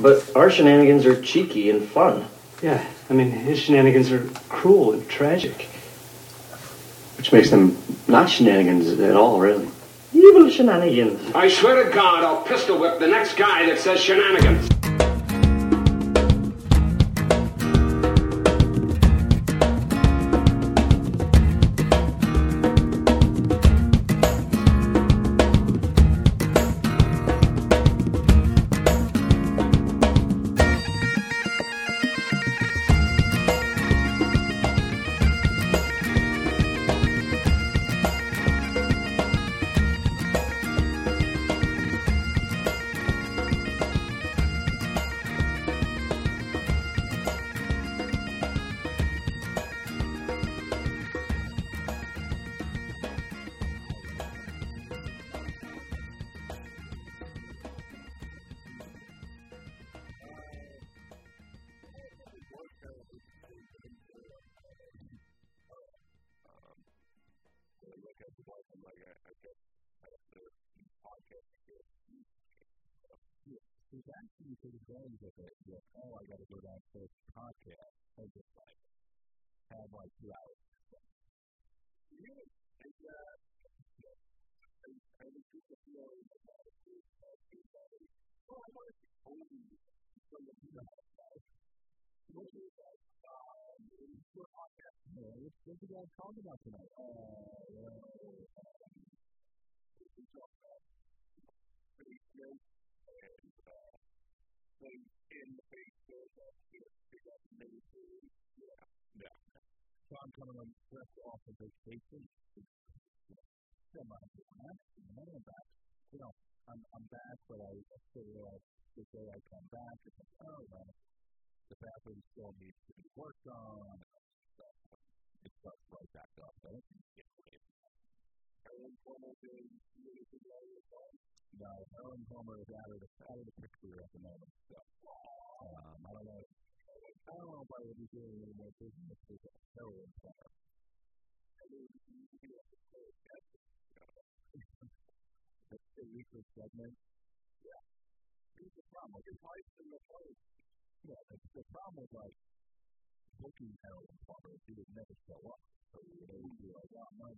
But our shenanigans are cheeky and fun. Yeah, I mean, his shenanigans are cruel and tragic. Which makes them not shenanigans at all, really. Evil shenanigans. I swear to God, I'll pistol whip the next guy that says shenanigans. The you what did you guys talk about tonight? Uh, well, um, we talked about basement and uh, in the basement of the big up mini food. Yeah, yeah. So I'm coming on fresh off of vacation. Come on, man. I'm back. You know, I'm I'm back, but I, I still realize the day I come back, it's like, oh, well, the bathroom still needs to be worked on. So it starts right back up. I don't think it's great. Aaron Homer doing anything while you're gone? No, Aaron Homer is out of the out of the picture at the moment. So um, I don't know. I don't know if I would be doing any more business with heroin player. Weekly segment. Yeah. The problem. Like, it's life in the place. Yeah, the, the problem with like booking heroin plumbers, he would never show up. So you know, he'd be like, oh, man,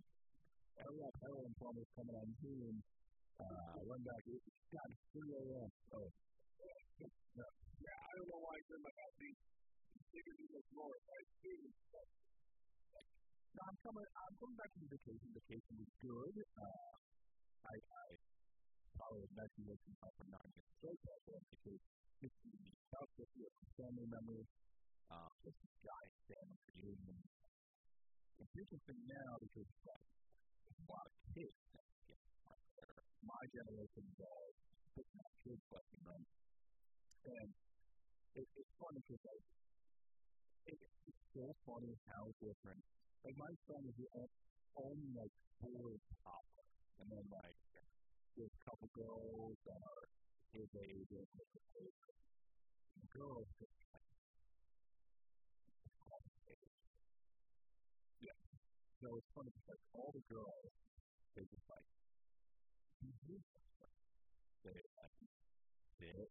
I got heroin plumbers coming on Zoom. Uh, run back. It's got 3 a.m. Oh, yeah, yeah, I don't know why I turned my back. These figures in this more like students. No, I'm coming. I'm going back to the vacation. Vacation was good. Uh, I, I probably was messing with myself for not getting so close because it's unique stuff with your family members. Um, just this giant family reunion. It's interesting now because like, a lot of kids that get my generation is all putting out kids like know, and it, it's funny because like it, it's so funny how different. Like my son is the only like four top, and then like there's a couple girls that are his age and the girls just like yeah. So it's funny because like all the girls they just like they like sit,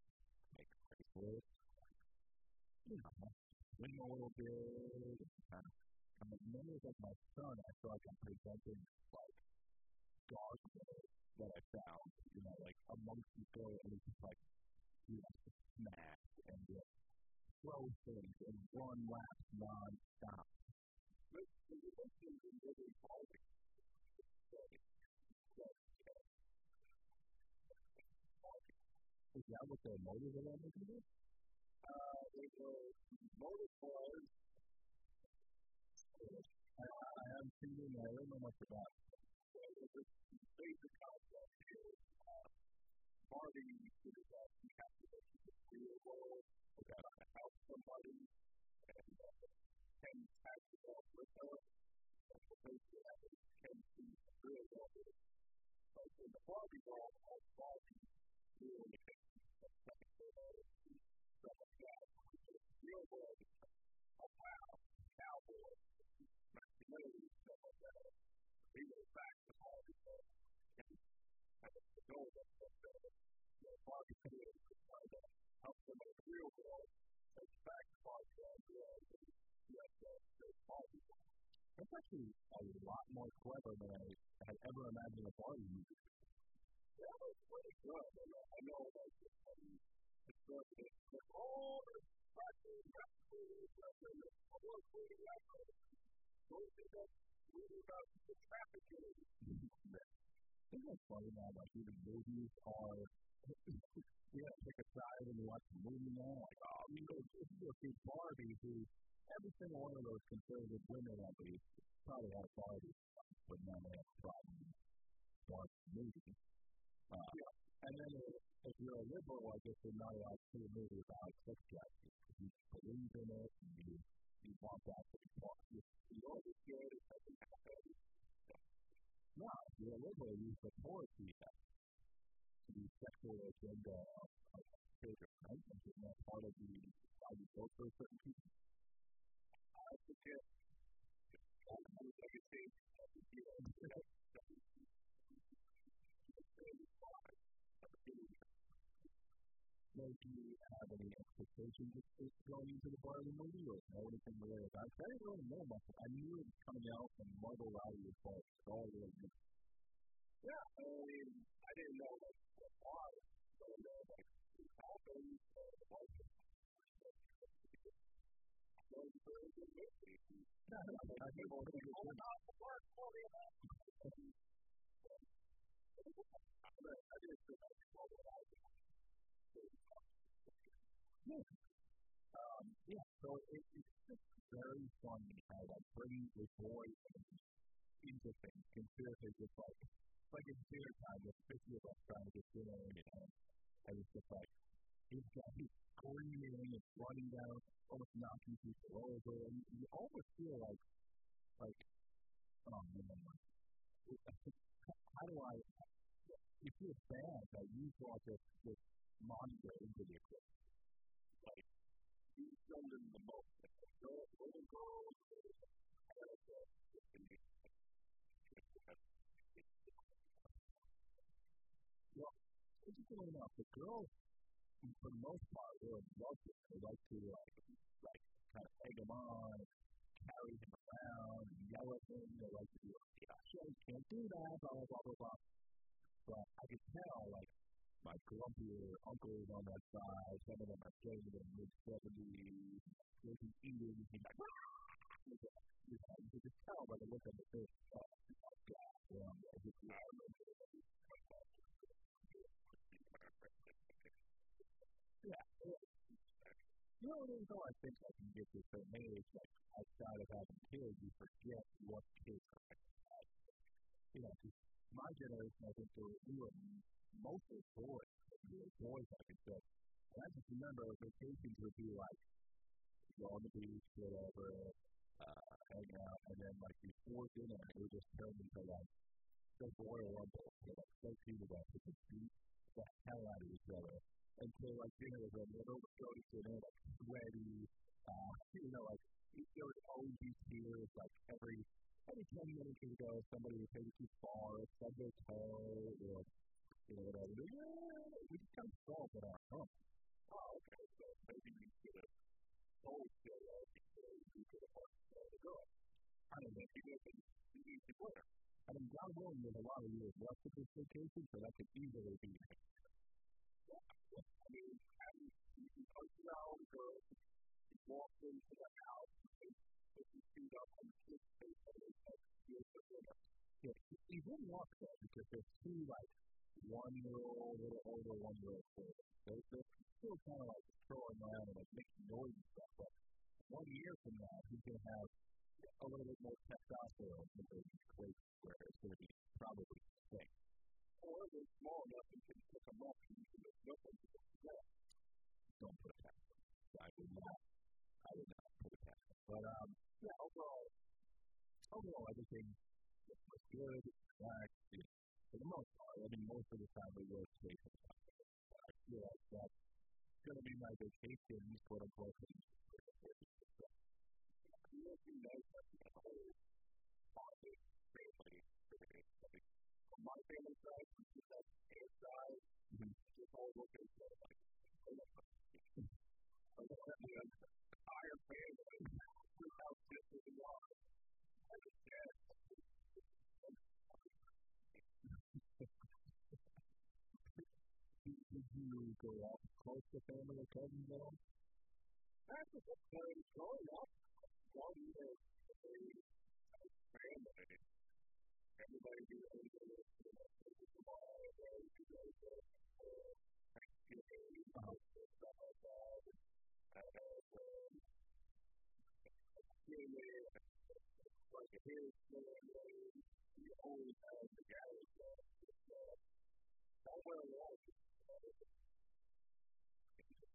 make bracelets, you know, swing a little bit, and kind of. And like many of like my son, I feel like I'm presenting like dogmas that I found, you know, like amongst people, and it's just like, you know, smash and just throw things and run laps non-stop. But the really evolving. Is that what the motive is? Uh, was motive was. I, I haven't seen it. I don't know much about it. So it the basic concept is uh, Marty has to go the real world. Got to help somebody, and uh, Ken has to go with her. And the basic that is Ken sees the real world. But in the Barbie world, all Barbie really real world is oh wow, cowboy, money and stuff like that. We go back to Harvey Hall. And I think the of that, you know, Harvey Hall is to find out how somebody real world takes back to Harvey Hall and realize you have to take Harvey That's actually a lot more clever than I had ever imagined a party music. That was pretty good. And I know, like, um, it's going to be all the practice, practice, practice, practice, practice, practice, practice, those things that really about the trafficking. Isn't it funny now, like, even movies are we have to pick a side and watch the movie now. Like, oh, you know, you go see Barbie, who every single one of those conservative women, I believe, probably had a Barbie, but now they have a problem Barbie movie. Uh, yeah. And then if, if you're a liberal, I guess you're not allowed to see a movie about sex trafficking you believe in it and you, you want that to be it. You it's good, it doesn't happen. No, if you're a liberal, you support the, uh, the sexual agenda of, of children, right? And isn't that part of the how you vote for certain people? I suggest like I say, you know, do you have any expectations of going into the Barbie movie or know anything really about it? I didn't really know much. I knew it was coming out from Margot Robbie as far as Star Wars. Yeah, I mean, I didn't know like what was, but I know like what happened, uh, the market. So it's a very good movie. Yeah, I think it was a. Not the part for the I I could follow it out. Yeah. Um, yeah, so it, it's just very funny how like bringing the boy into things seriously just like like in dinner time with fifty of us trying to get dinner in you know, and it's just like he's got he's screaming and running down, almost knocking people over, and you, you almost feel like like oh man, how do I? You feel bad that you brought this this monster into the equation. Like he's done them the little girls, well, interestingly enough, the girls, for the most part, really love it. They like to like, like kind of egg him on, carry him around, yell at him. They like to do, yeah, sure, you can't do that, blah blah blah blah blah. But I could tell, like, my grumpier uncles on that side, some of them are getting in their mid seventies, drinking eating, he's like, you know, you could just tell by the look on the face, uh, yeah, um, I just, I. You know, I think I can get to a certain age, like outside of having kids, you forget what kids are like. You know, my generation, I think, we were mostly boys. Were boys, like I said. And I just remember vacations would be like, go on the beach, whatever, uh, hang out, and then like before dinner, it would just turn into like the Royal Rumble. So like so up, we could beat the hell out of each other until like dinner was over. We'd go to dinner like sweaty, uh, you know, like there would always be tears like every every ten minutes or so somebody would take it too far, stub their toe, or you know, whatever. Yeah, we just kind of solved it our own. Oh, okay, so maybe you could have told Sarah before you could have the girl. I don't know, you guys you need to play. I mean, God willing, there's a lot of years left of this vacation, so that could easily be. Yeah, I mean, having you it out, the girl, you walk into the house, and put your feet up on the kid's face, and then you're the winner. Yeah, he didn't walk though, because there's two, like, one year old, a little older, one year old kid. They're, they're still kind of like throwing around and like making noise and stuff, but one year from now, he's going to have a little bit more testosterone in the place where it's going to be probably safe. Or they're small enough and can pick them up and you can just look at them go. Don't put it past them. I would not, I would not put it past them. But, um, yeah, overall, overall, everything was good, relaxed, you know, for the most part. I mean, most of the time we work stuff. I feel like that's going to be my vacation, quote unquote. To have a my family side, that side, mm-hmm. just all looking for like entire family through house just as you are. And it's dead. Did go off close to family or cousins at all? That's what the point growing up. Were a family, everybody do everything that you know, tomorrow, you go to Thanksgiving, stuff like that. And um, really, like his family, you always have the guys that somewhere along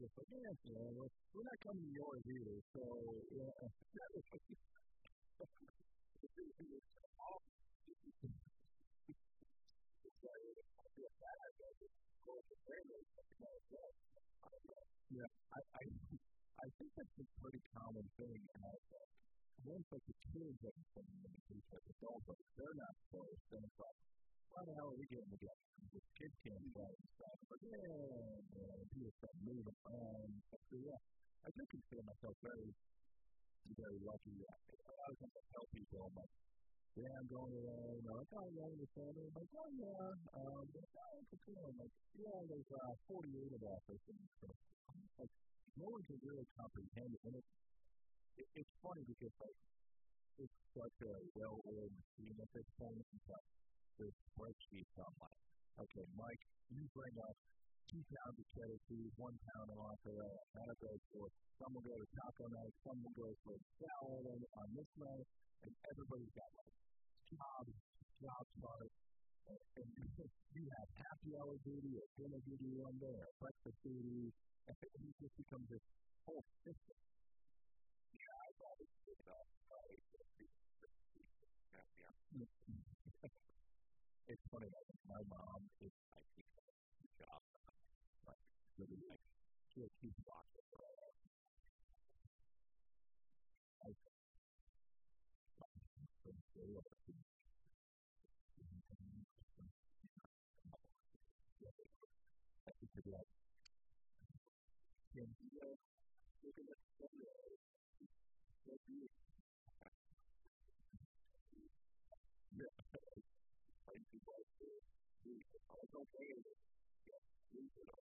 from like, yeah, you know, we're, not coming to yours either, so, yeah. Yeah, I, I, I think that's a pretty common thing. And I, once like the kids have been in the adults, they're not close. Then it's like, why the hell are we getting together? Kids can't play and stuff. But yeah, yeah, people start moving around. So yeah, I do consider myself very, very lucky. A lot of times I tell people, I'm like, yeah, I'm going away. And they're like, oh, yeah, with the family. I'm like, oh, yeah. Um, oh, it's cool. I'm like, yeah, there's uh, 48 of us. I think. Like, no one can really comprehend it. And it, it, it's funny because, like, it's such a well-oiled machine at this point. It's like, there's spreadsheets on like, okay, Mike, you bring up two pounds of cheddar cheese, one pound of mozzarella. That'll go for some will go to taco night, some will go for salad on, this night, and everybody's got like job, job chart. And, you have happy hour duty, or dinner duty one day, or breakfast duty, and it just becomes this whole system. Yeah, I thought it was about probably it's funny, like, my mom is like, job, like, really, like, she'll keep watching for all that. I, I think it's like, yeah, look at that Sunday. What do you yeah, like to go to? I okay it up.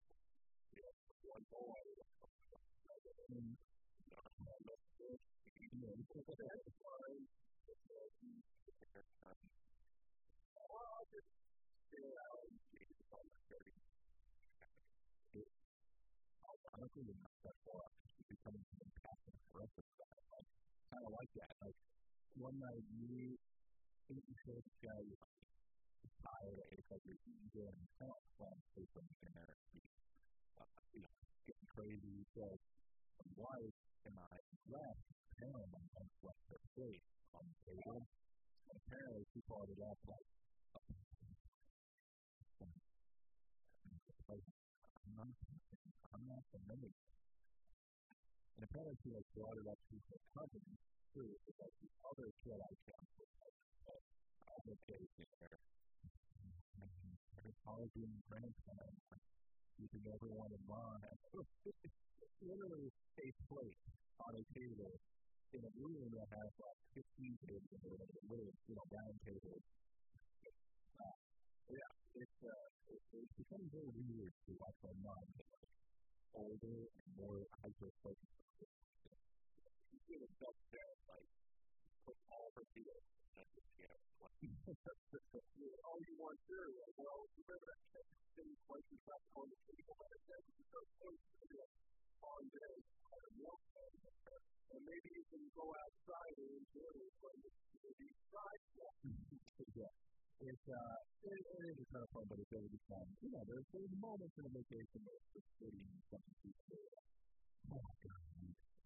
Yeah, one boy. mm, Yeah, that's fine. Well, I'll just stay out it's on the 30. honestly, you're not that far off. It's becoming us. Like, kind of like that. Like, one night you think you show this guy it because you're eager and kind of playing sleep on dinner. Uh, you know, getting crazy. So, my wife and I left him and went left her plate on the table. And apparently, she brought it like, like I'm not, I'm the. And apparently she like brought it up to her cousin too. Like the other kid I kept with like, the kids in there. Her college and grandparents, keeping everyone in. It's literally a plate on a table in a room that has like 15 kids in it, and you know, round table. Uh, yeah, it's uh, it, it's becoming very weird to watch my mom get like older and more hyper focused. You feel a belt there, like, put all her deals at the piano. all you want to do, well, remember that thing places back on the table that it says you start posting it on day at a time. And maybe you can go outside and enjoy it from the, the sidewalk. yeah. It's uh, it, it is kind of fun, but it's really become, you know, there's there's moments in a vacation where it's just sitting something do. Oh god,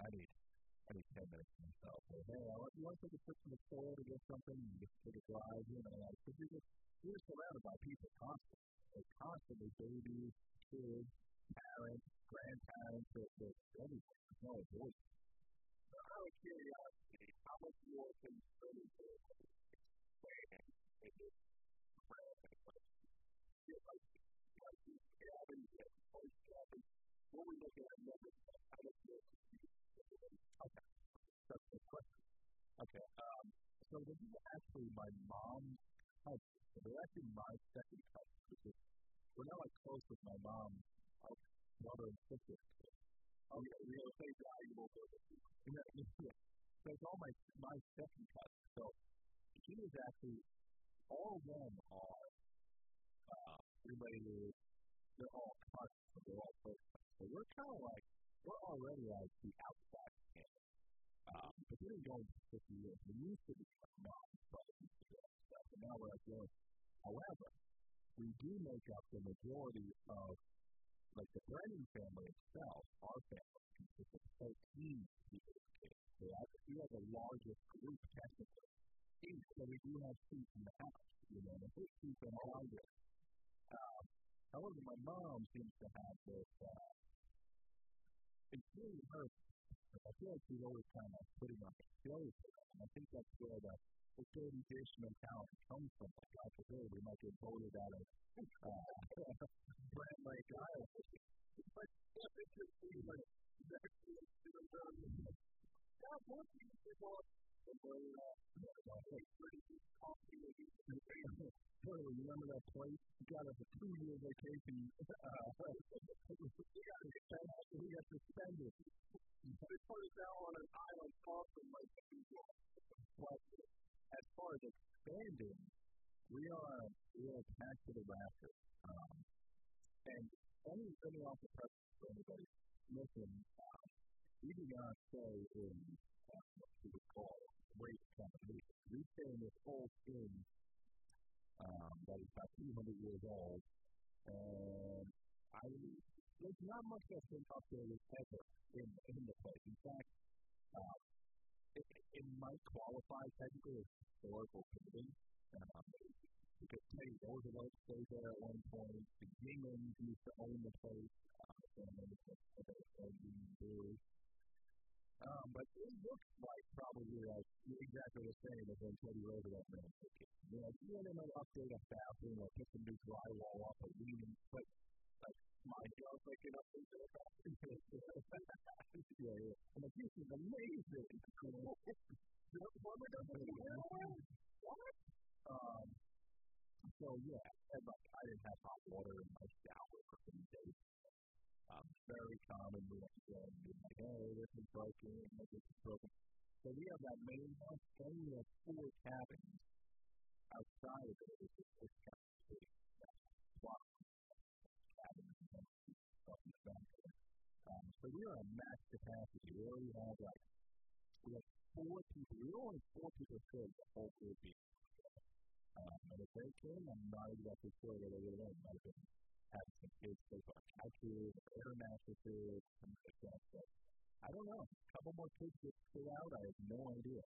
I need, I need want to take a trip to the store to get something, you just take a drive, you know, like, because you're, you're surrounded by people constantly. Like, constantly babies, kids, parents, grandparents, they're, they're everywhere. There's no avoidance. So out of curiosity, how much more can you really do planning in this brand and like, yeah, like, like these cabins and post cabins, what we looking at numbers, more can? Okay. That's the question. Okay. Um, so this is actually my mom's cousin. So they're actually my second cousin. We're not like close with my mom's like, brother and sister. Oh, yeah, we have a thing valuable the Yeah, yeah. So it's all my my second cousin. So she is actually all of them are uh, related. They're all cousins. They're all first So we're kind of like we're already like the outside family. Um, but we didn't go into 50 years. We used to be like and stuff. And now we're like, well, however, we do make up the majority of like the Brennan family itself, our family consists of 13 people. So we have the largest group technically. So we do have seats in the house, you know, and big seats in all this. Um, however, my mom seems to have this, uh, it's really her. I feel like she's always kind of putting on a show for. And I think that's where the, the dish mentality comes from. Like, God forbid, we might get voted out of uh, Brand Iowa. But yeah, it's just like exactly what you have done. The uh. Totally, remember that place? You got a two-year vacation. Uh, we got suspended. We got suspended. They put us out on an island far from like the people. But as far as expanding, we are we are packed to the rafters. Um, and me let me also preface for anybody listening. Um, we do not stay in uh, we call great accommodation. We stay this old inn um, that is about 200 years old, and I there's not much that's been updated ever in in the place. In fact, uh, it, it might qualify technically as historical building. Um, because Teddy Roosevelt stayed there at one point. The Gingham's used to own the place. Uh, family of Union Brewery. But it looks like probably like exactly the same as when Teddy Roosevelt ran the. You know, you know, they might update a bathroom or put some new drywall up or leaning, but like my job making up into the bathroom. yeah, yeah. And the kitchen is amazing. What? Um, so yeah, and like I didn't have hot water in my shower for some days. Um, very common. We have to be like, hey, this is broken, this is broken. So we have that main house, then we have four cabins outside of it. It's just this of big cabin in the back there. Um, so we are at max capacity. We already have like we have four people. We only four people fit the whole group um, and if they came, I'm not exactly sure where they would have might have some kids sleep on couches, air mattresses, things like that. But I don't know. A couple more kids get spit out. I have no idea.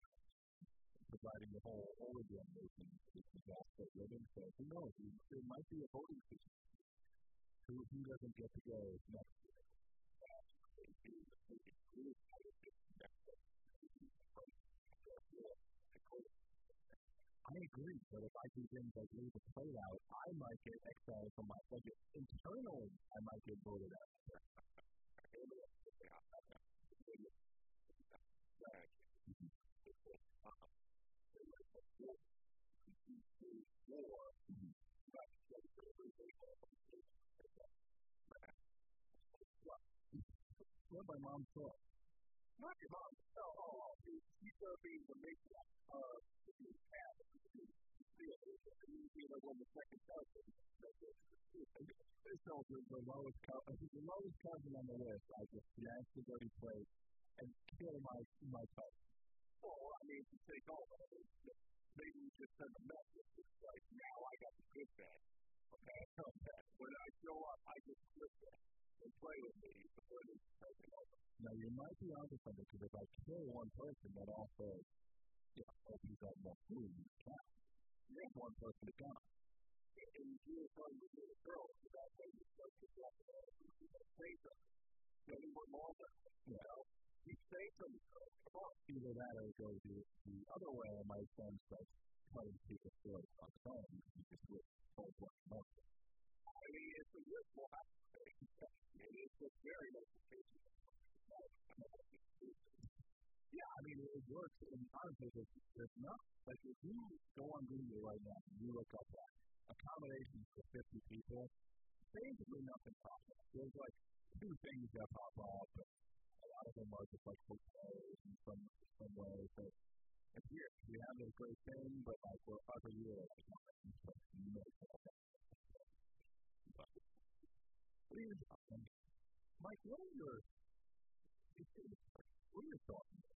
Providing the whole Oregon movement is disaster living, so who knows? There might be a voting system. Who, who doesn't get to go next year? I agree, but if I do things like leave a plate out, I might get exiled from my budget. Internally, I might get voted out. What my mom said. Not your mom. Oh, oh. She's going to be the matriarch of the second. So the, lowest cousin, the lowest cousin on the list, I just snatch the dirty plate and kill my my cousin. Well, I mean, to take over, maybe we should send a message. It's like, now I got the good bed. Okay? okay. When I show up, I just flip it and play with me before they take it over. Now you might be onto something because if I kill one person, that also you know, hope he's got more food in the town. You have one person to gun. And you were telling me the girl about when you start to talk about say something. When you were longer, you know, he say something. Come on. Either that or it goes the, the other way, and my son starts telling people stories on the phone. You just with whole bunch of money. I mean, it's a good one. It's a very nice occasion. Yeah, I mean, it works. And honestly, there's, there's not, like, if you go on Google right now and you look up that accommodations for 50 people, basically nothing pops up. There's like two things that pop up, but a lot of them are just like hotels in some, some way. So it's weird. We have this great thing, but like we're every year, like, you know, but, what are your thoughts? Mike, what are your, what are your thoughts?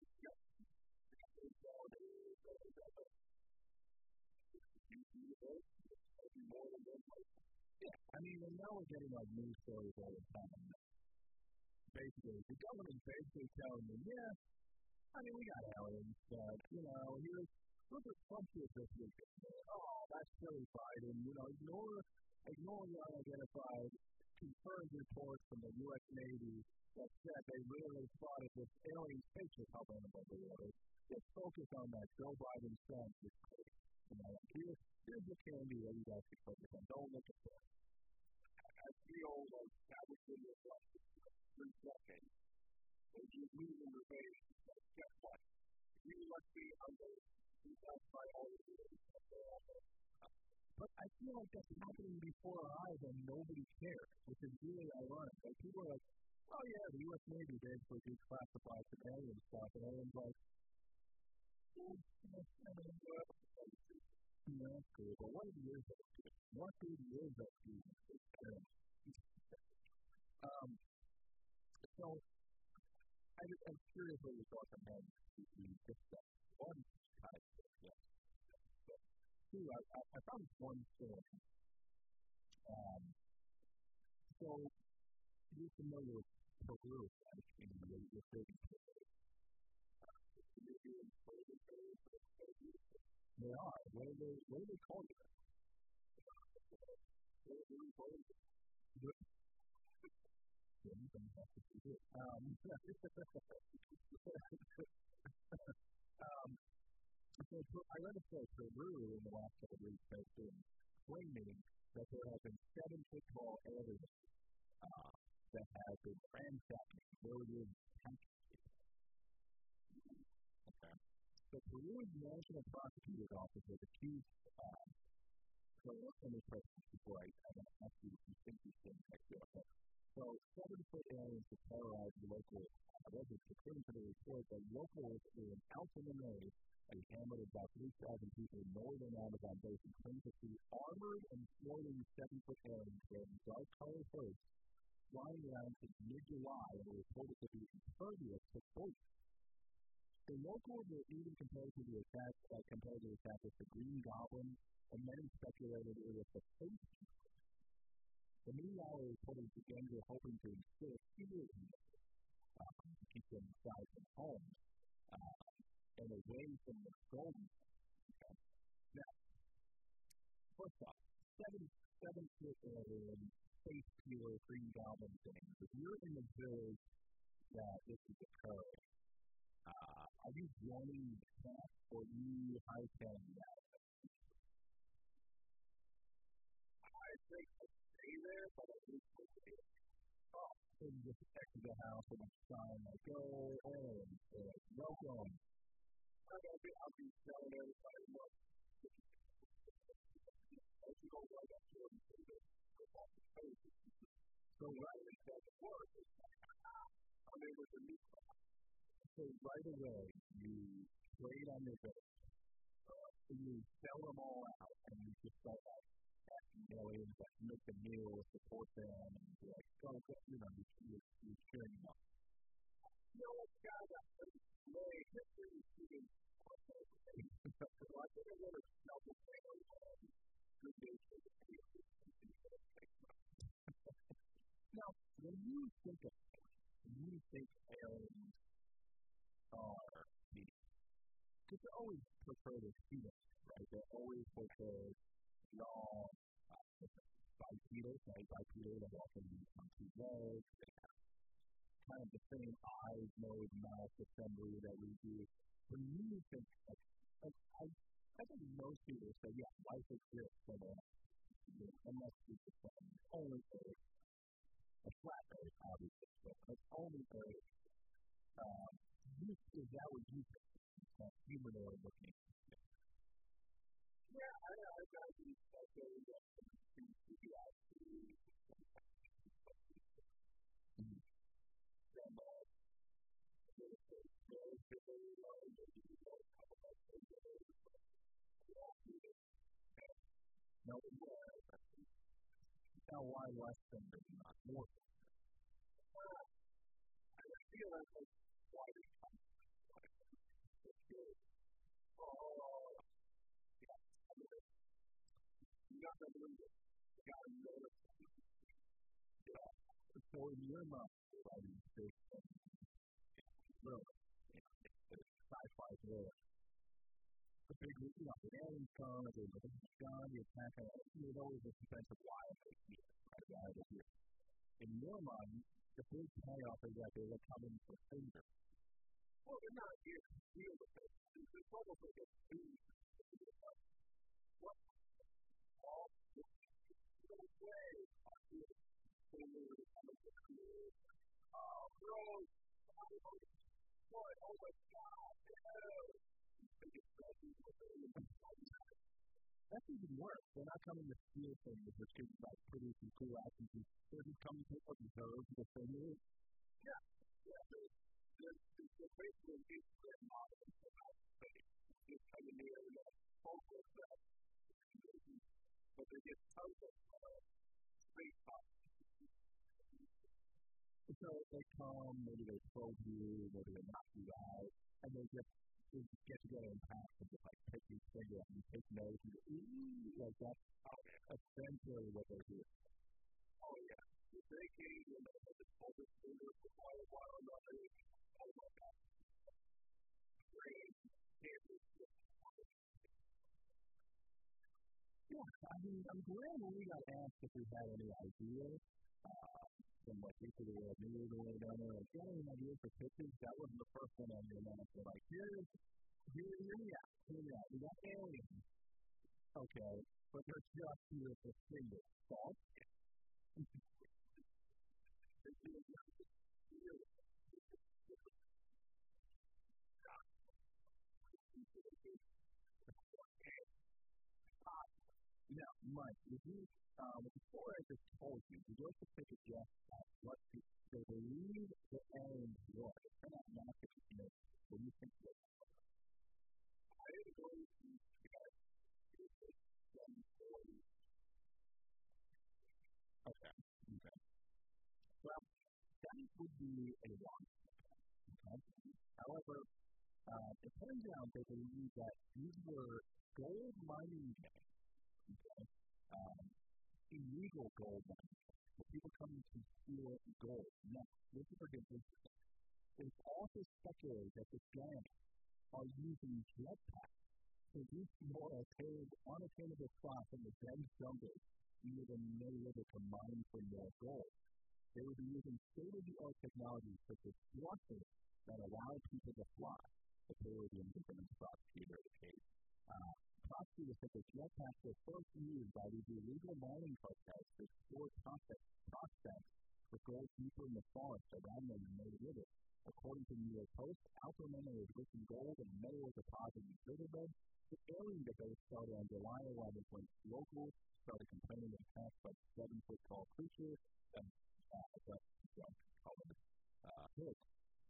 Yeah, I mean, and now we're getting like news stories all the time. Basically, the government's basically telling me, yeah, I mean, we got aliens, but, you know, here's, look at Trump here this weekend. Oh, that's Joe Biden. You know, ignore, ignore the unidentified confirmed reports from the U.S. Navy that said they really spotted this alien spaceship hovering above the water. Just focus on that Joe Biden son. You know, here's, here's the candy that you guys can focus on. Don't look at that. We all know, that was in the last three decades. When you move in the way, guess what? You must be under, you by all the but I feel like that's happening before our eyes and nobody cares, which is really ironic. Like people are like, oh yeah, the U.S. Navy basically declassified some alien stuff, and everyone's like, yeah, that's cool, but what is that? What is that? Um, so, I I'm curious what your thoughts on that one kind of yeah two, I, I, I found one story. Um, so, you're familiar with Peru, right? In the, the Philippines. They are. What do they, what do they call it? Um, um, so I read a story Peru in the last couple of weeks has been claiming that there have been seven football aliens uh, that have been ransacking million countries. Okay. So Peru's National Prosecutor's Office has accused uh, so let me press before I, I ask you if you think these things are good. So seven foot aliens have terrorized the local uh, residents. According to the report, the locals in Alta May a hamlet of about 3,000 people in northern Amazon basin claim to see armored and floating seven-foot aliens wearing dark-colored hosts flying around since mid-July and were reported to be impervious to poison. The locals were even compared to the attack, uh, compared to the attack with the Green Goblin, and many speculated it was the Face The meanwhile, reporters began to hoping to instill fear in them, uh, keep them inside their homes. Uh, and away from the golden. Okay. Now, first off, seven seven foot in face peeler green goblin things. If you're in the village that this is occurring, uh, are you the camp or you hightailing that? I think I stay there, but at least we'll stay Oh, so you just exit the house and sign like, go, oh, welcome Be, I'll be telling everybody, as you know, I got in the football So it doesn't work, I mean, with a new car. So right away, you trade on your base, uh, you sell them all out, and you just start like millions that make the meal, support them, and you're like, go, you know, you, you, you're cheering them up. Now, when you think of when you think aliens are the because they're always portray the students, right? They're always portray long, uh, bipedal, right? Bipedal, they often on two legs, they kind of the same eyes, nose, mouth assembly that we do. When you think, like, like I, I think most people say, yeah, life exists, but uh, you know, unless it's the same, only Earth, a flat Earth, obviously, but it's only Earth. Um, you, is that what you think? That humanoid looking? Yeah, I, I got to be special. No, now why less than maybe not more? I feel like why they come Oh, yeah, I you got to believe it. You got to Yeah. So in your mind, right, this uh, really, sci-fi thriller, the big, you know, the aliens come, they look at the gun, the attack, and there's always a sense of why they here, right? Why they're here. In your mind, the big payoff is that they were coming for favor. Well, they're not here to deal with it. Almost like a food. What? All the way are here. That's even worse. They're not coming to steal things. They're just like producing cool actions. They're just coming to observe the thing. Yeah. Yeah. They're basically nuclear models about space. Just coming here and uh, focus. But they get tons of uh, space pops. So they come, maybe they probe you, maybe they knock you out, and they just is get together and pass and just like take these finger and you take notes and go, ooh, like that's essentially what they're doing. Oh yeah. If they came and they had this older finger for quite a while and not any, oh my god. Great. Yeah, I mean, I'm glad we got asked if we had any ideas, uh, from like into the world news or whatever, like, got any ideas for pictures? That wasn't the first one on your list. But like, here's, here, here we are, here we are. We got aliens. Okay, but they're just here for single. False? Now, Mike, if you, um, before I just told you, would you to take a guess at what the, they believe the aliens were? If they're not you know, what do you think they were? I going to guess Okay, okay. Well, that would be a wrong okay? However, uh, it turns out they believe that these were gold mining gangs okay? Um, illegal gold mining. So people coming to steal gold. Now, where it gets interesting. It's also speculated that the gangs are using jetpacks to reach more unattainable spots in the dense jungle near the May River to mine for more gold. They would be using state-of-the-art technology such as thrusters that allow people to fly. The Peruvian government prosecutor the case. Uh, prosecutors said that jetpacks were first used by these illegal mining cartels to explore prospects, prospects for gold deeper in the forest around the May River. According to the New York Post, Alpha Men was rich in gold and metal deposit in riverbed. The alien debate started on July 11th when locals started complaining of attacks by seven foot tall creatures that uh, called uh, Hill.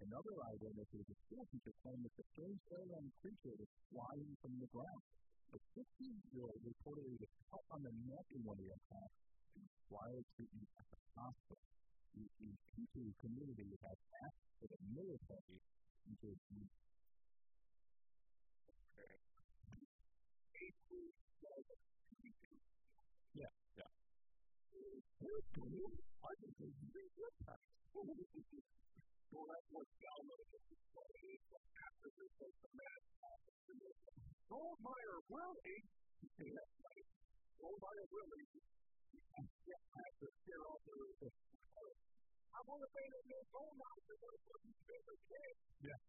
this is a school teacher claimed that the strange alien creature was flying from the ground. A 16-year-old reportedly was cut on the neck in one of the attacks and required treatment at the hospital. The, Pitu community has asked for the military to intervene. Yeah, yeah. I think. Well, that's what's downloaded. After this, there's the mad Goldmeyer Willie. Goldmeyer Willie. Yeah, after tear off the I want to say that there's Goldmeyer was a favorite kid. Yeah.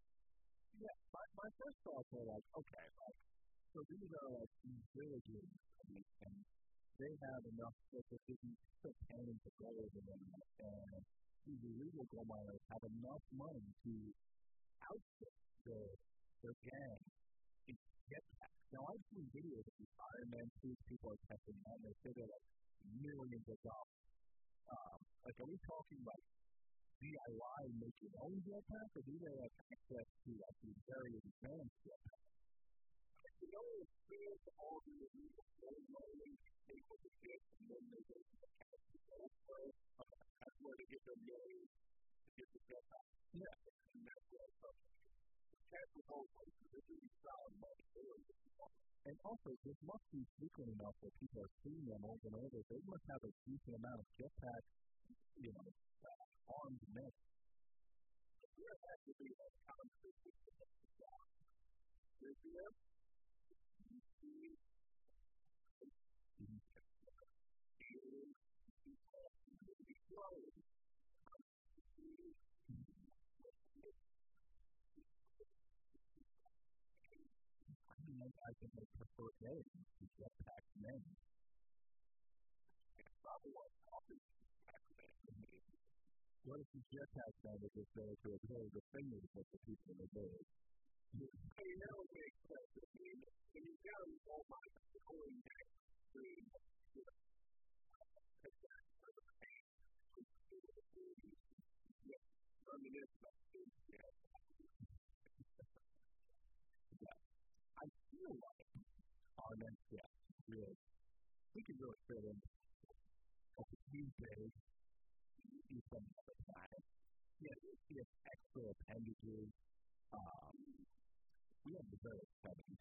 Yeah, my, my first thoughts were like, okay, like, so these are like these villages, and they have enough that they can put cannons of gold them, and these gold miners have enough money to outfit their, their gang in jetpacks. Now, I've seen videos of these Iron Man suits people are testing and they say they're like millions of dollars. Um, like, are we talking like DIY make your own jetpack, or do they have access to like these very advanced jetpacks? The the and the the jetpack. Also, this must be frequent enough that people are seeing them over and over. They must have a decent amount of jetpacks, you know, uh, armed men. To be a constant Is there? I think they prefer gays to jetpack men. What if the jetpack man is just there to appeal the fingers of the people in the day? Hey, mean, when you going back to the. Yeah, I feel like we could really fit in a do some other time. Has, he has extra appendages. Um, we have the very exciting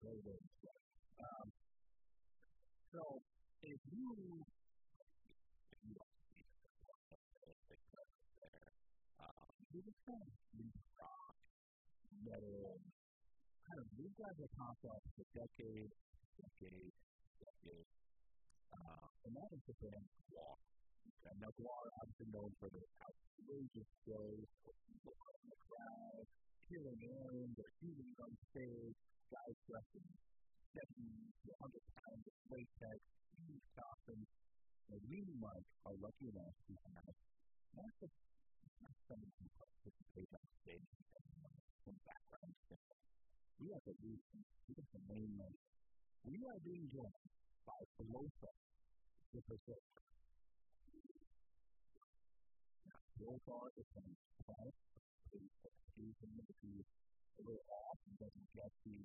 very, very exciting. Um, so, if you, if you don't see there, um, we just kind of rock, metal, kind of, these guys popped up for decades, decades, decades. Uh, and that is the band Gwar. Okay, now Gwar, obviously known for their outrageous shows, people in the crowd, killing aliens, or humans on stage, guys dressed in 70 to 100 pounds of latex, huge costumes. And we, Mike, are lucky enough to have not just not someone who participates on stage from background we have the reason, we have the main money. We are being joined by Pelosa, the Pacific. Pelosa is from South, he's he's a little off, he doesn't get the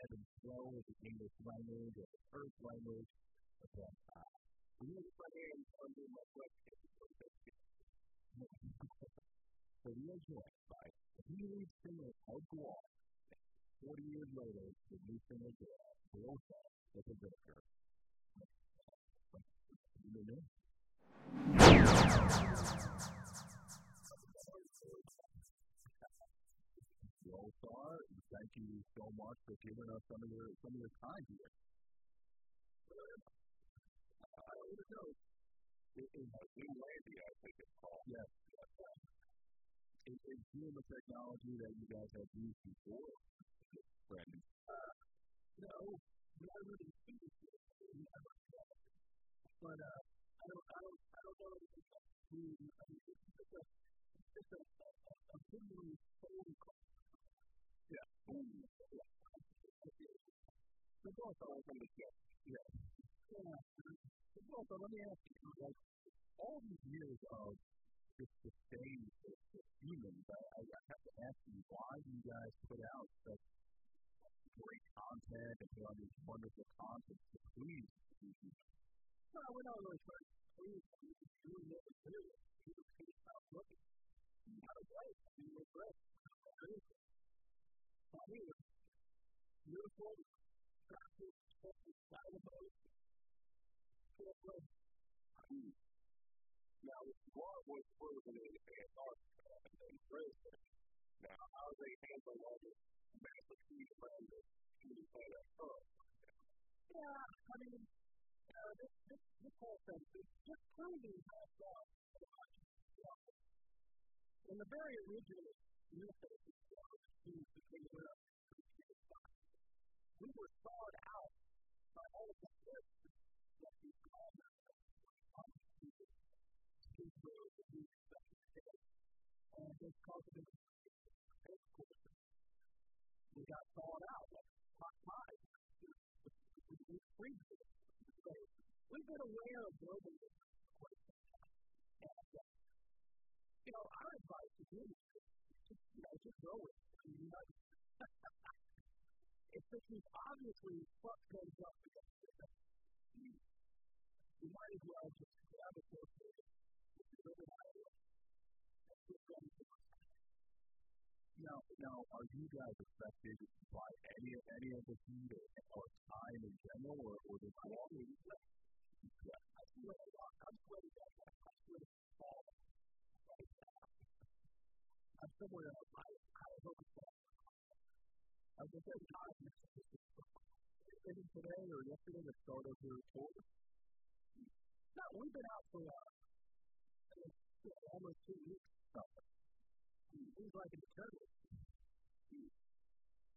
ebb and flow of the English language or the Earth language, but then, uh, we need to put in under my question. So we are joined by the lead singer of Gwar. 40 years later, the new singer Gwar, Pelosa, with a Vinegar. You know? Well, Star, thank you so much for giving us some of your some of your time here. I don't know. It is Zoolander, I think it's called. Yes. Is, is Zoom a technology that you guys have used before, Brandon? Uh, no, haven't really. Never. But uh, I don't, I don't, I don't know Zoom. I mean, it's just a, it's just a, a, a visually phone call. Yeah. Yeah. So Blothar from the get. Yeah. Yeah. So both, let me ask you, like, all these years of just the, the humans. I, I, I have to ask you, why you guys put out such great content and put on these wonderful content to please people? No, we're not really trying to please them. We're doing what we do. Just can't stop looking. Not a way. I we're great. Beautiful, attractive, valuable, now, Guam was frozen in Antarctica and then frozen. Now, how they handle all this massive heat around the heating planet Earth? Yeah, I mean, uh, this, this, this whole thing is just proving that uh, in the very original we were thawed out by all of the we we got thawed out like hot pie. We've been aware of global and, uh, you know, our advice is just, you know, just go with it. I mean, you know, if this is obviously what goes up against it, you might as well just grab a book now, now, are you guys affected by any any of the heat or, or time in general, or, or the long? Yeah, I feel a lot. I'm sweating. I'm sweating all right. I'm somewhere else. I, I hope it's not. I was going to say, today or yesterday the start of your tour? No, we've been out for uh, almost two weeks. Seems like an eternity.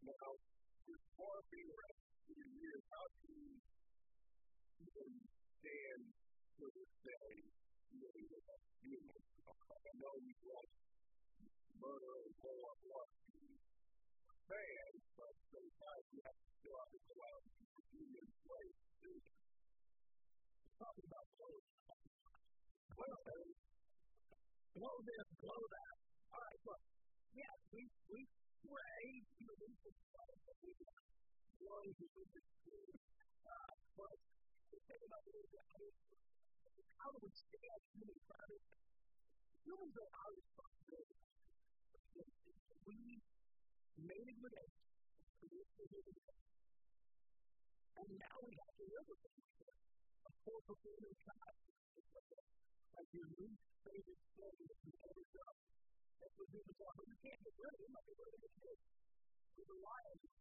Now, as far as being around two years, how do you even stand to this day a human? I know you watch murder and blow up what fans, but sometimes you have to have to go out and keep the human place. Talking about clothes. Well, blow this, blow that. All right, look. Yeah, we we pray, believe in God, but we want to do this too. Uh, but the thing about it is that how do we out human private? Humans are our responsibility. We made a good age. And now we have to live with it. Of course, before we God, like your least favorite thing that you ever done. That's what humans are. But you can't get rid of them like you're rid of them. We rely on them.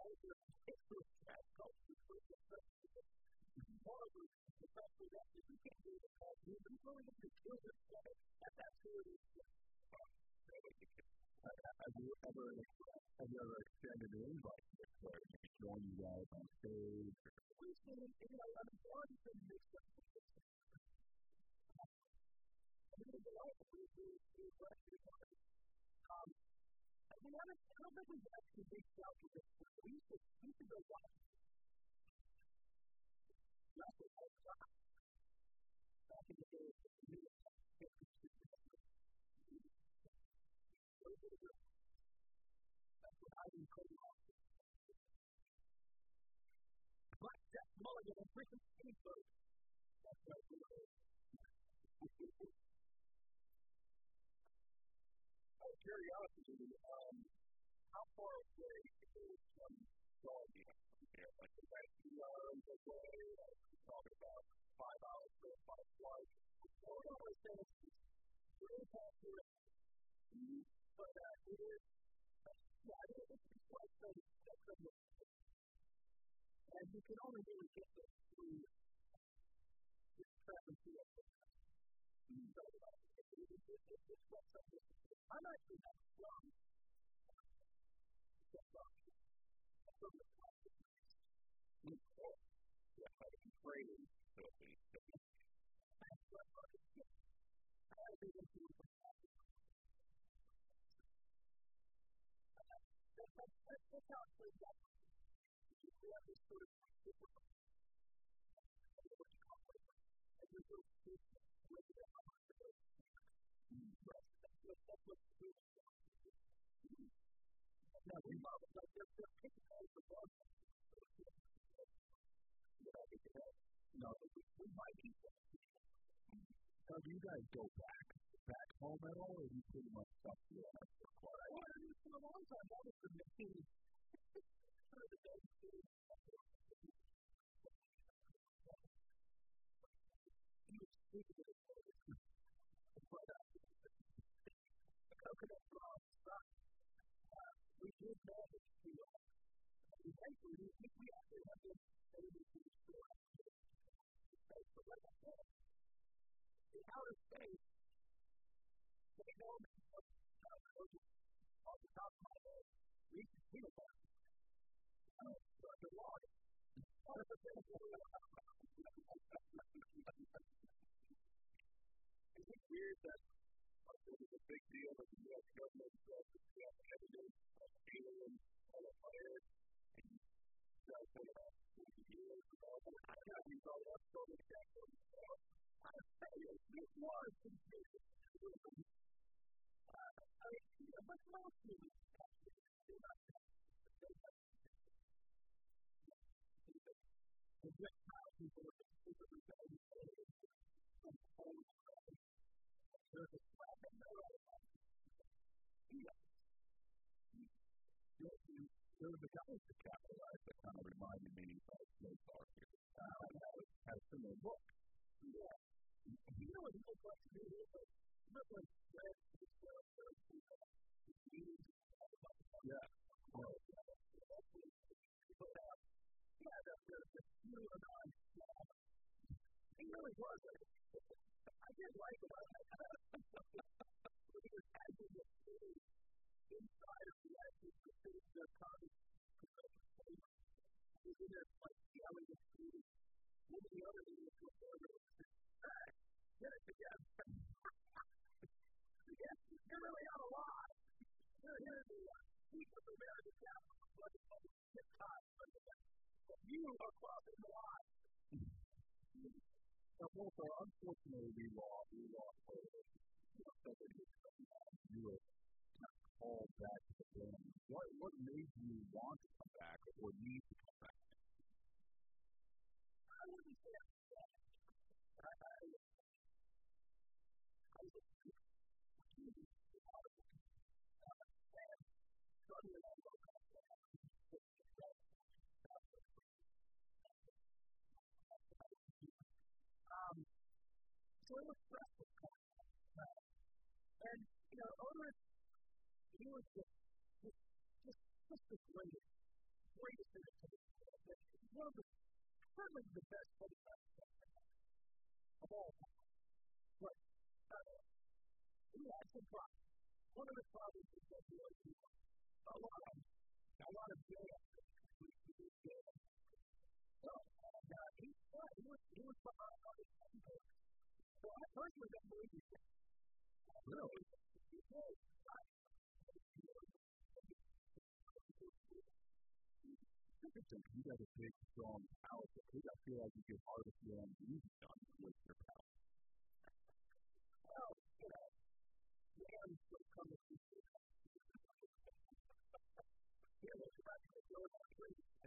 All of your history, that culture, part of it, do this. Have you ever have you ever extended an invite to join you guys on stage? We've seen, you know, I mean, one thing mixed up. I mean, the life of we we we um, we haven't. I don't think we've actually reached out to this. We used to we used to go watch. We were Blackjack Mulligan and Christmas Ginsburg. That's right. Out of curiosity, um, how far away is Doggy from here? Like, is that two hours away? Like, we're talking about five hours for five flights. Well, we always say it's really here. But uh, it is, yeah, I mean, it's just like the, the, the, and you can only really get this through this travel to it. I'm actually not from Yeah, like out. We love it. They're, they're picking out the bug. No, we might them. So do you guys go back back home at all, or do you pretty much stuck to your house for quite a while? For a long time, that was the main to we did manage to, uh, eventually, we, we, we actually have been able to restore space. But like I said, in outer space, they know uh, off the top of my head. Uh, the water. Part of the thing is it weird that uh, it was a big deal that the U.S. government that we have evidence of aliens on a fire? And you guys think about 40 years ago, I know you thought that's totally different. I tell you, this was considered. Uh, I mean, you know, but most movies do not have the great power people are specifically saying, some whole surface plan and no There was a guy the capitalized that kind of reminded me of Joe Parker. Uh, had a similar book. Yeah. You know what he looked like to me? He looked like, he looked like Fred, his character, yeah. But, uh, yeah, the, the, the you and I, he really was. I did like him. he was the food inside of the the food, the comic. He was in like yelling at food. One of the other idiots was over. Hey, get it together. yes, you're really out of line. You're here to uh, keep the American capital, but it's time. You are crossing the line. Now, Walter, unfortunately, we lost. We lost You were called back to the game. What, what made you want to come back or need to come back? I wouldn't say that. I, I, I was and suddenly I woke up Um, so it was stressful. Uh, and, you know, Otis, he was just, just, just, the greatest, greatest entertainer. One of the, certainly the best photographs of all time. But, uh, he had some problems. One of the problems is that he was a lot of, a lot of jail. Uh, he, was, he was behind on his temper. So I personally don't believe he did. Really? He was. Interesting. You got a big, strong house. I feel like you harvest your own music done with your power. Well, you know, man will come to see you. Yeah, that's about to go on a little bit.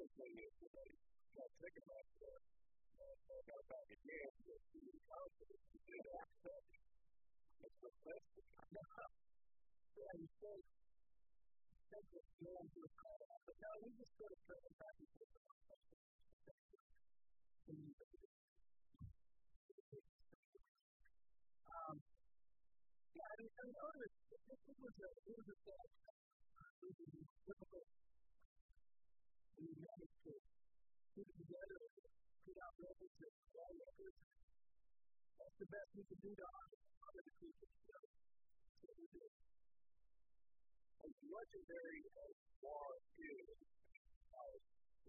The thing is that I got think about the that. Yeah, you say, think that you're going to call but no, we just sort of turn it I mean, I it, it was a, it was a difficult we put it together and put and all records. That's the best we could do to honor, honor the people. So, that's what we did. As legendary as uh, Gwar is, as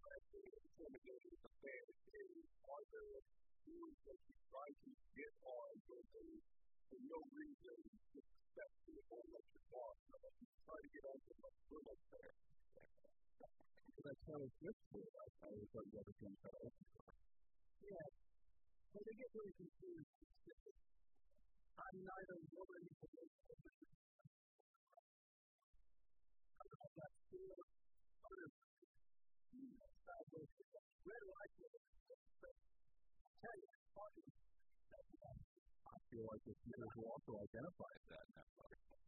Leslie and intimidating the fan is, are there rules that you try to get on with for no reason except to hold up your boss. So you try to get on to a little there. that Taylor Swift did. I, I always thought you ever came to open But they get really confused. I'm neither woman nor I don't know if that's true or other red light but I tell you. I feel like the people who also identify as that now.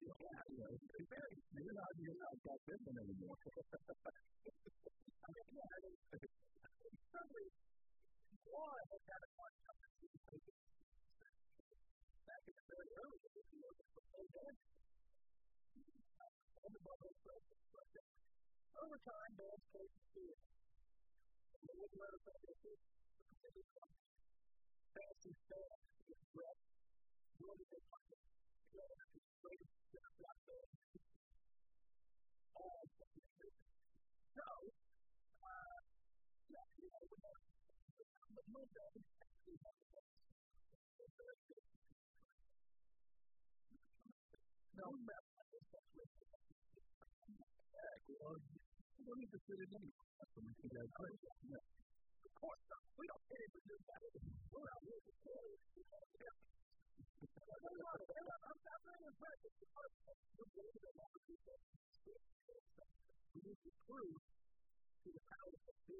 Yeah, you know, it's very, you're not, you're not that different anymore. I mean, yeah, I mean, certainly, one has had a fun time back in the very early days, you know, the band. And the bubble over time, bands came to it. And they wouldn't let us have this. Fancy stuff, it's rough. Really good fun. You know, it's great. It's not bad. All so, uh, yeah, you know, we have, but no doubt, we have no, that's well, you don't need to fit it in. That's what makes you guys great. Yeah. Of course not. We don't we do that. We're out here to play. I'm not very impressed with the first one. We need to prove to the powers that be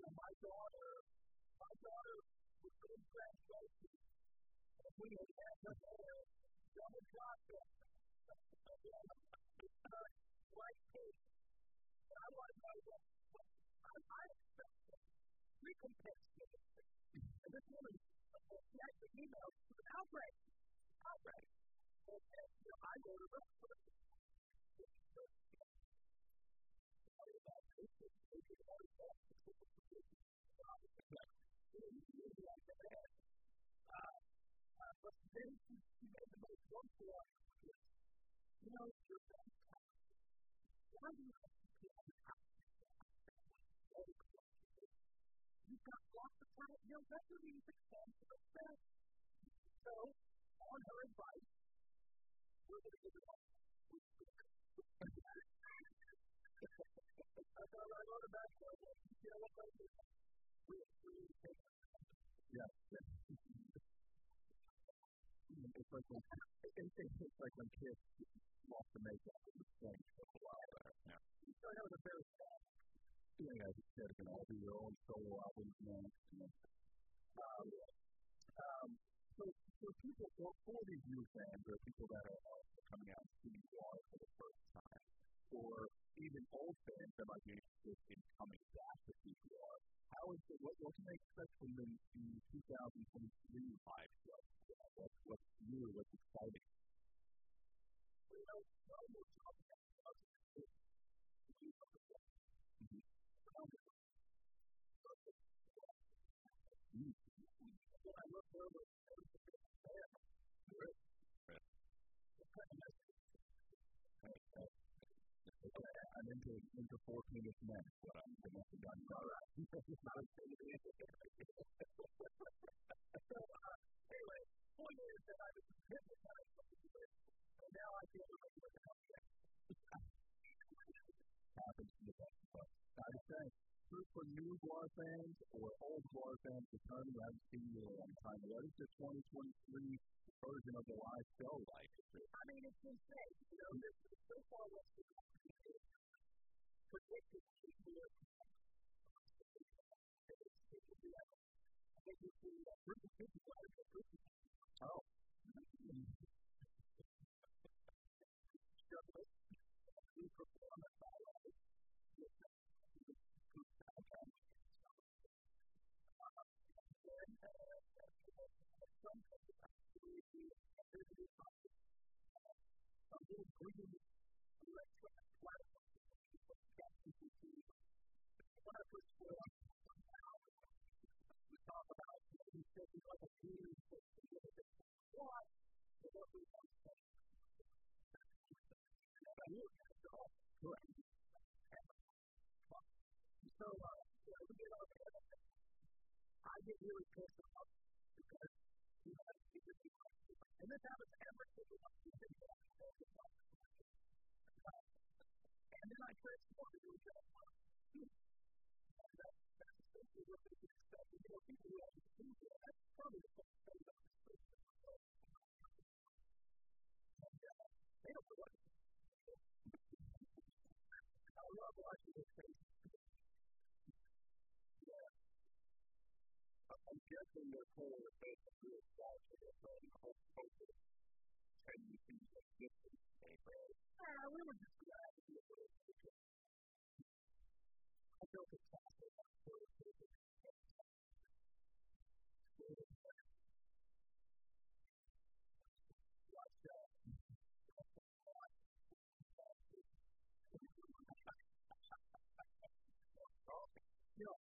know, my daughter, my daughter was good graduation. And we had had her there, double process. White cake. I want to know what, what I, I expect recompense And this woman, she actually emailed, she was outraged. Outraged. And, and you know, I go to her. But then she made the most wonderful argument. You know, you're do you have the got lots of talent. You'll definitely be successful for the. So, on her advice, we're going to it all. It. Yeah. it's like when it's, it's like when kids lost the makeup and the for a while. Yeah. So that was a very sad. Yeah, yeah, you guys can all do your own solo albums now. Um, um, so, so people for, for these new fans or people that are, are coming out and seeing Gwar for the first time, or even old fans that might be interested in coming back to CPR, how is it, what, what can they expect from the, the 2023 live show? What's, what's new, what's exciting? We know, well, we're talking 13 to 14 is men. What I'm going to done. All right. it's not as big So, uh, anyway, four years that I was in business, I and now I feel like I'm Happens to the best of us. I was saying, for new Gwar fans or old Gwar fans returning, I've seen you a long time. What is the 2023 version of the live show like? I mean, it's insane. You know, this is so far less than predicted to be a. Oh. When I first on we talk about he said he's like a what we want to say correct so uh, yeah, we get I get really pissed off because you know, and this happens every single time and then I transform it into a that's essentially what they expect. You know, people who have do that, that's probably the first thing that they don't know what I love watching this thing. Yeah. I'm guessing they're pulling the face of real stars for their own hopefully. And you see the distance, Ah, we were just glad to be able to I built a castle on Watch out. You know,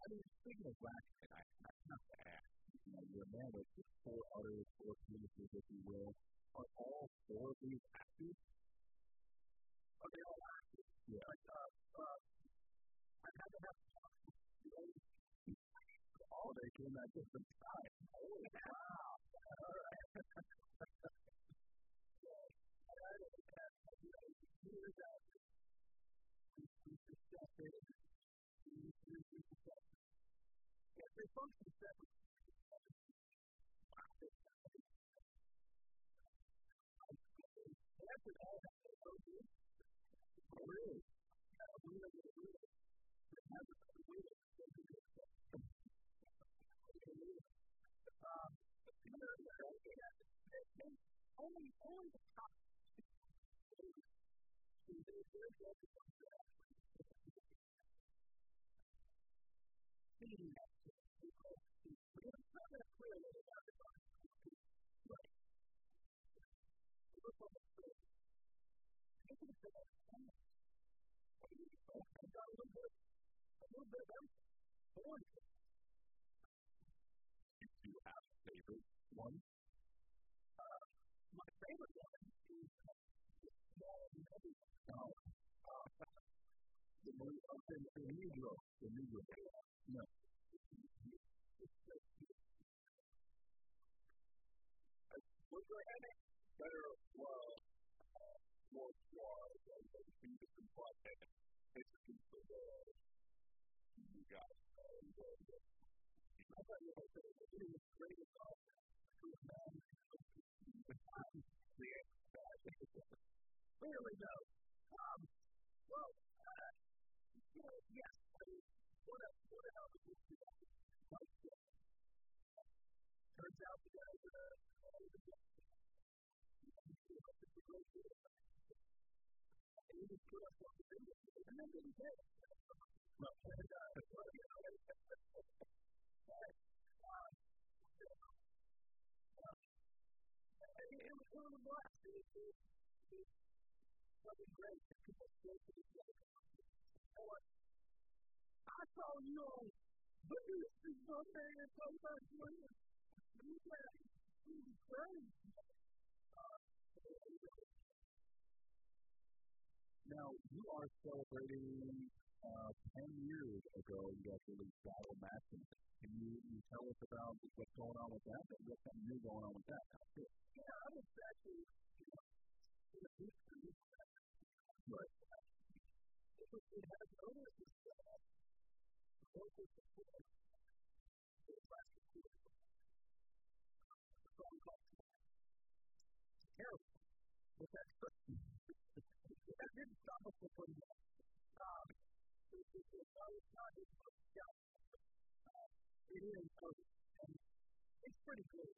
I mean, speaking of Ratchet, I, I have to ask, you know, you're a man with four utters, four penises, if you will. Are all four of these active? Are they all active? Yeah. Like, uh, uh, I had to have all they came at different times. Oh, wow. All right. Years after, we discussed it. They function separately. That's all that they go do. Oh, really? We know what it is. It has a way to do. Um, only, only the top. Very focused on that. Seeing that. It's not that clear what it is. Right. Look on the screen. You can say that. I got a little bit, a little bit of orange. Do you favorite one? My favorite one is small and heavy. Oh, uh, the, the, the Negro. The Negro. No. Was there any better, well, more suave than the And Project? Basically, for the you guys. I thought you were saying that it was great enough to imagine the Clearly, no. Um, well, uh, you know, yes, I mean, what, what else would you like to Turns out the guy uh, and the then didn't get it. Well, and, uh, well, you know, but, um, uh, it, was one of the blast. It was, something great. People still to this day. I saw you on video this Sunday and sometimes you said it was crazy. Now, you are celebrating uh, 10 years ago, you guys released Battle Maximus. Can you, you tell us about what's going on with that? What's something new going on with that? Yeah, I was actually, you know, in history of. Right. It has noticed this stuff. The local support. The plastic support. The song called Terrible. But that's that didn't stop us from putting it. Um, it, it, it, it's not just yeah. Uh, it is, pretty good.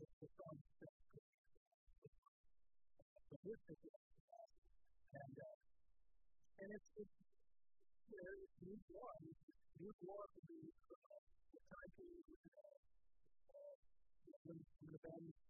The this is and uh, and it's it's you know it's new blood, new blood to be uh, the time period uh, uh, when when the band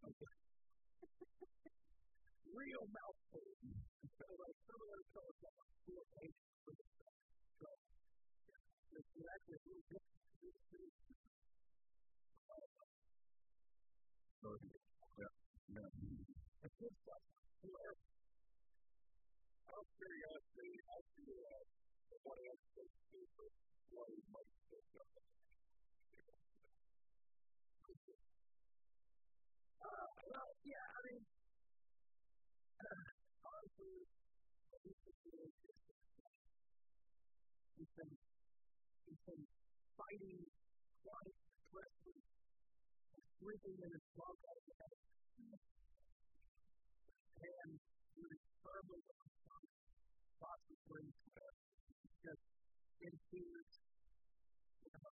Real mouthful. So, like, some of those songs have four pages for the stuff. So, it's actually a little different. So, yeah, yeah. It's good stuff. Out of curiosity, I'll do uh, else they do for what is my Uh, well, yeah, I mean, honestly, this situation he's been, he's been fighting chronic depression, drinking in his drunk and doing. terribly lots of things just in tears, you know,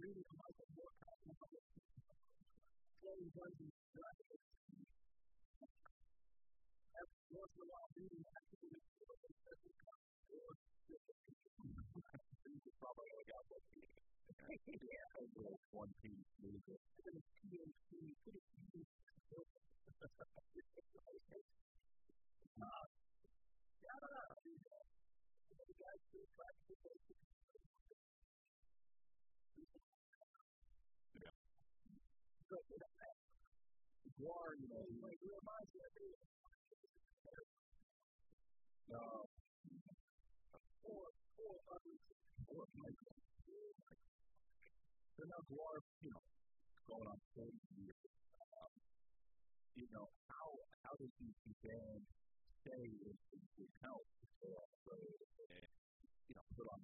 reading Michael novels, playing Dungeons and Dragons, every once in a while reading or probably only got one piece. yeah, one piece. Even a PhD, could it be? Uh, yeah, I don't know. The guys who practice Yeah. So, Gwar, you know, like, reminds me of no. Four, four others, four Michael. So now Gwar, you know, going on 40 years. Um, you know, how how does he begin stay in, in good health so and you know put on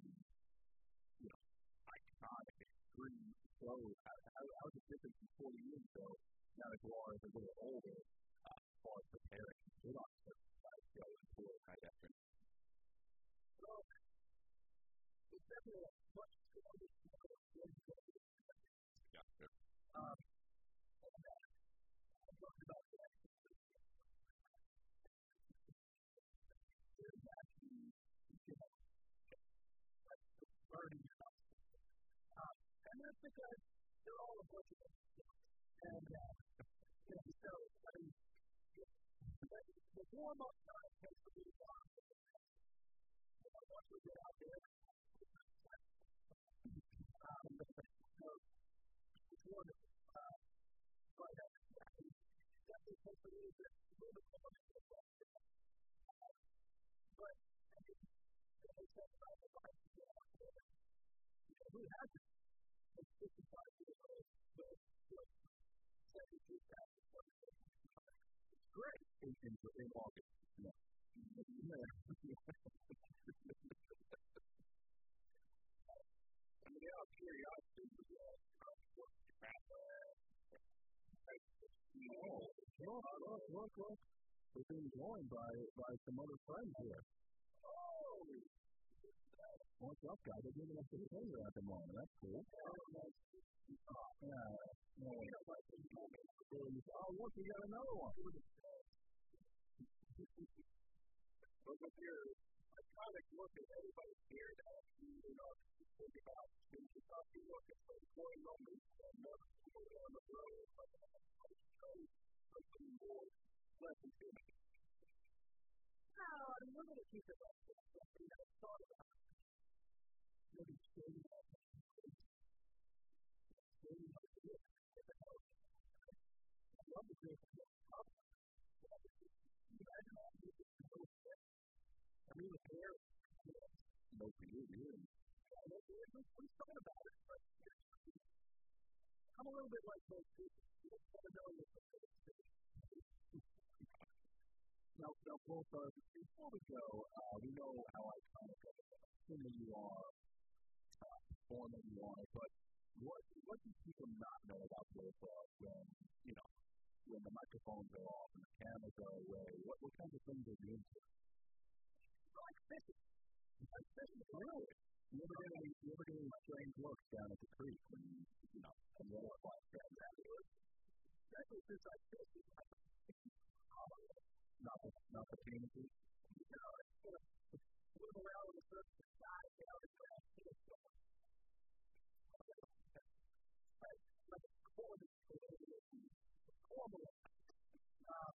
you know iconic green clothes? How, how, how is it different from 40 years ago? Now that Gwar is a little older, uh, as far as preparing to put on certain size go and tour night after. So it's definitely a much stronger Yeah, sure. Um, talked about that. There's like stuff. Um, and that's because they're all a bunch of them. And, uh, you know, so, I mean, the warm up time takes a little while. You once we get out there, um, so, it's wonderful. Uh, but, uh, Uh, about the life to get out. You know, who hasn't? It's 55 years old, but, but, 72 thousand. It's great in, in, August. Yeah. I mean, out of curiosity, uh, what uh, Oh, look, look, look, look. We're being joined by, by some other friends here. Oh! What's up, guys? They're giving us a finger at the moment. That's cool. Oh, yeah. Oh, look, we got another one. Look at here. Iconic look at everybody's here now. You know, think about things you thought you look at point moments and never on the road. Something more less intimidating. No, I'm going to keep it this. Something that I thought about. Maybe staying up. I love the Imagine all this is no I mean, the hair, no for you, really. We've thought about it, but I'm a little bit like those people. You don't want to know what Now, now, Blothar, before we go, uh, we know how iconic of a singer you are, uh, performer you are, but what, what do people not know about uh, when, you know, when the microphones are off and the cameras are away? What, what kinds of things are you into? Like fishing. Like fishing, really. You ever strange looks down at the creek when you, know, and the other black friends afterwards? Especially since I fishing, like, not the, not the penises. You know, it's sort of, move around on the surface of the sky, you know, it's like, it's like, like a corner, corner. Uh,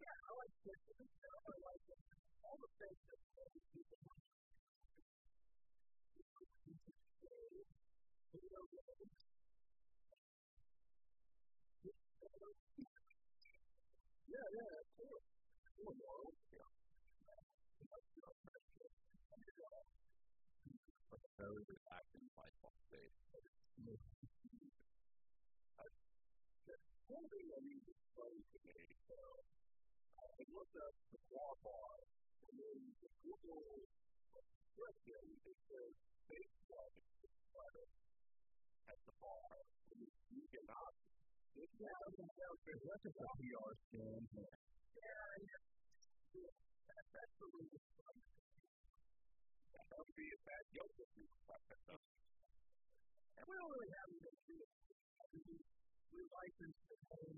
yeah, I like fishing. I like this. all the things that people Yeah, yeah, of course. Sure, moral. Yeah. Very relaxing baseball state. One thing I need to explain to me, so I looked up the bar bar, and then the Google description, it says baseball at the bar. You cannot. It's not a that's a PR stand. Yeah, that's the reason. That would be a bad joke if you And we don't really have any we license the home.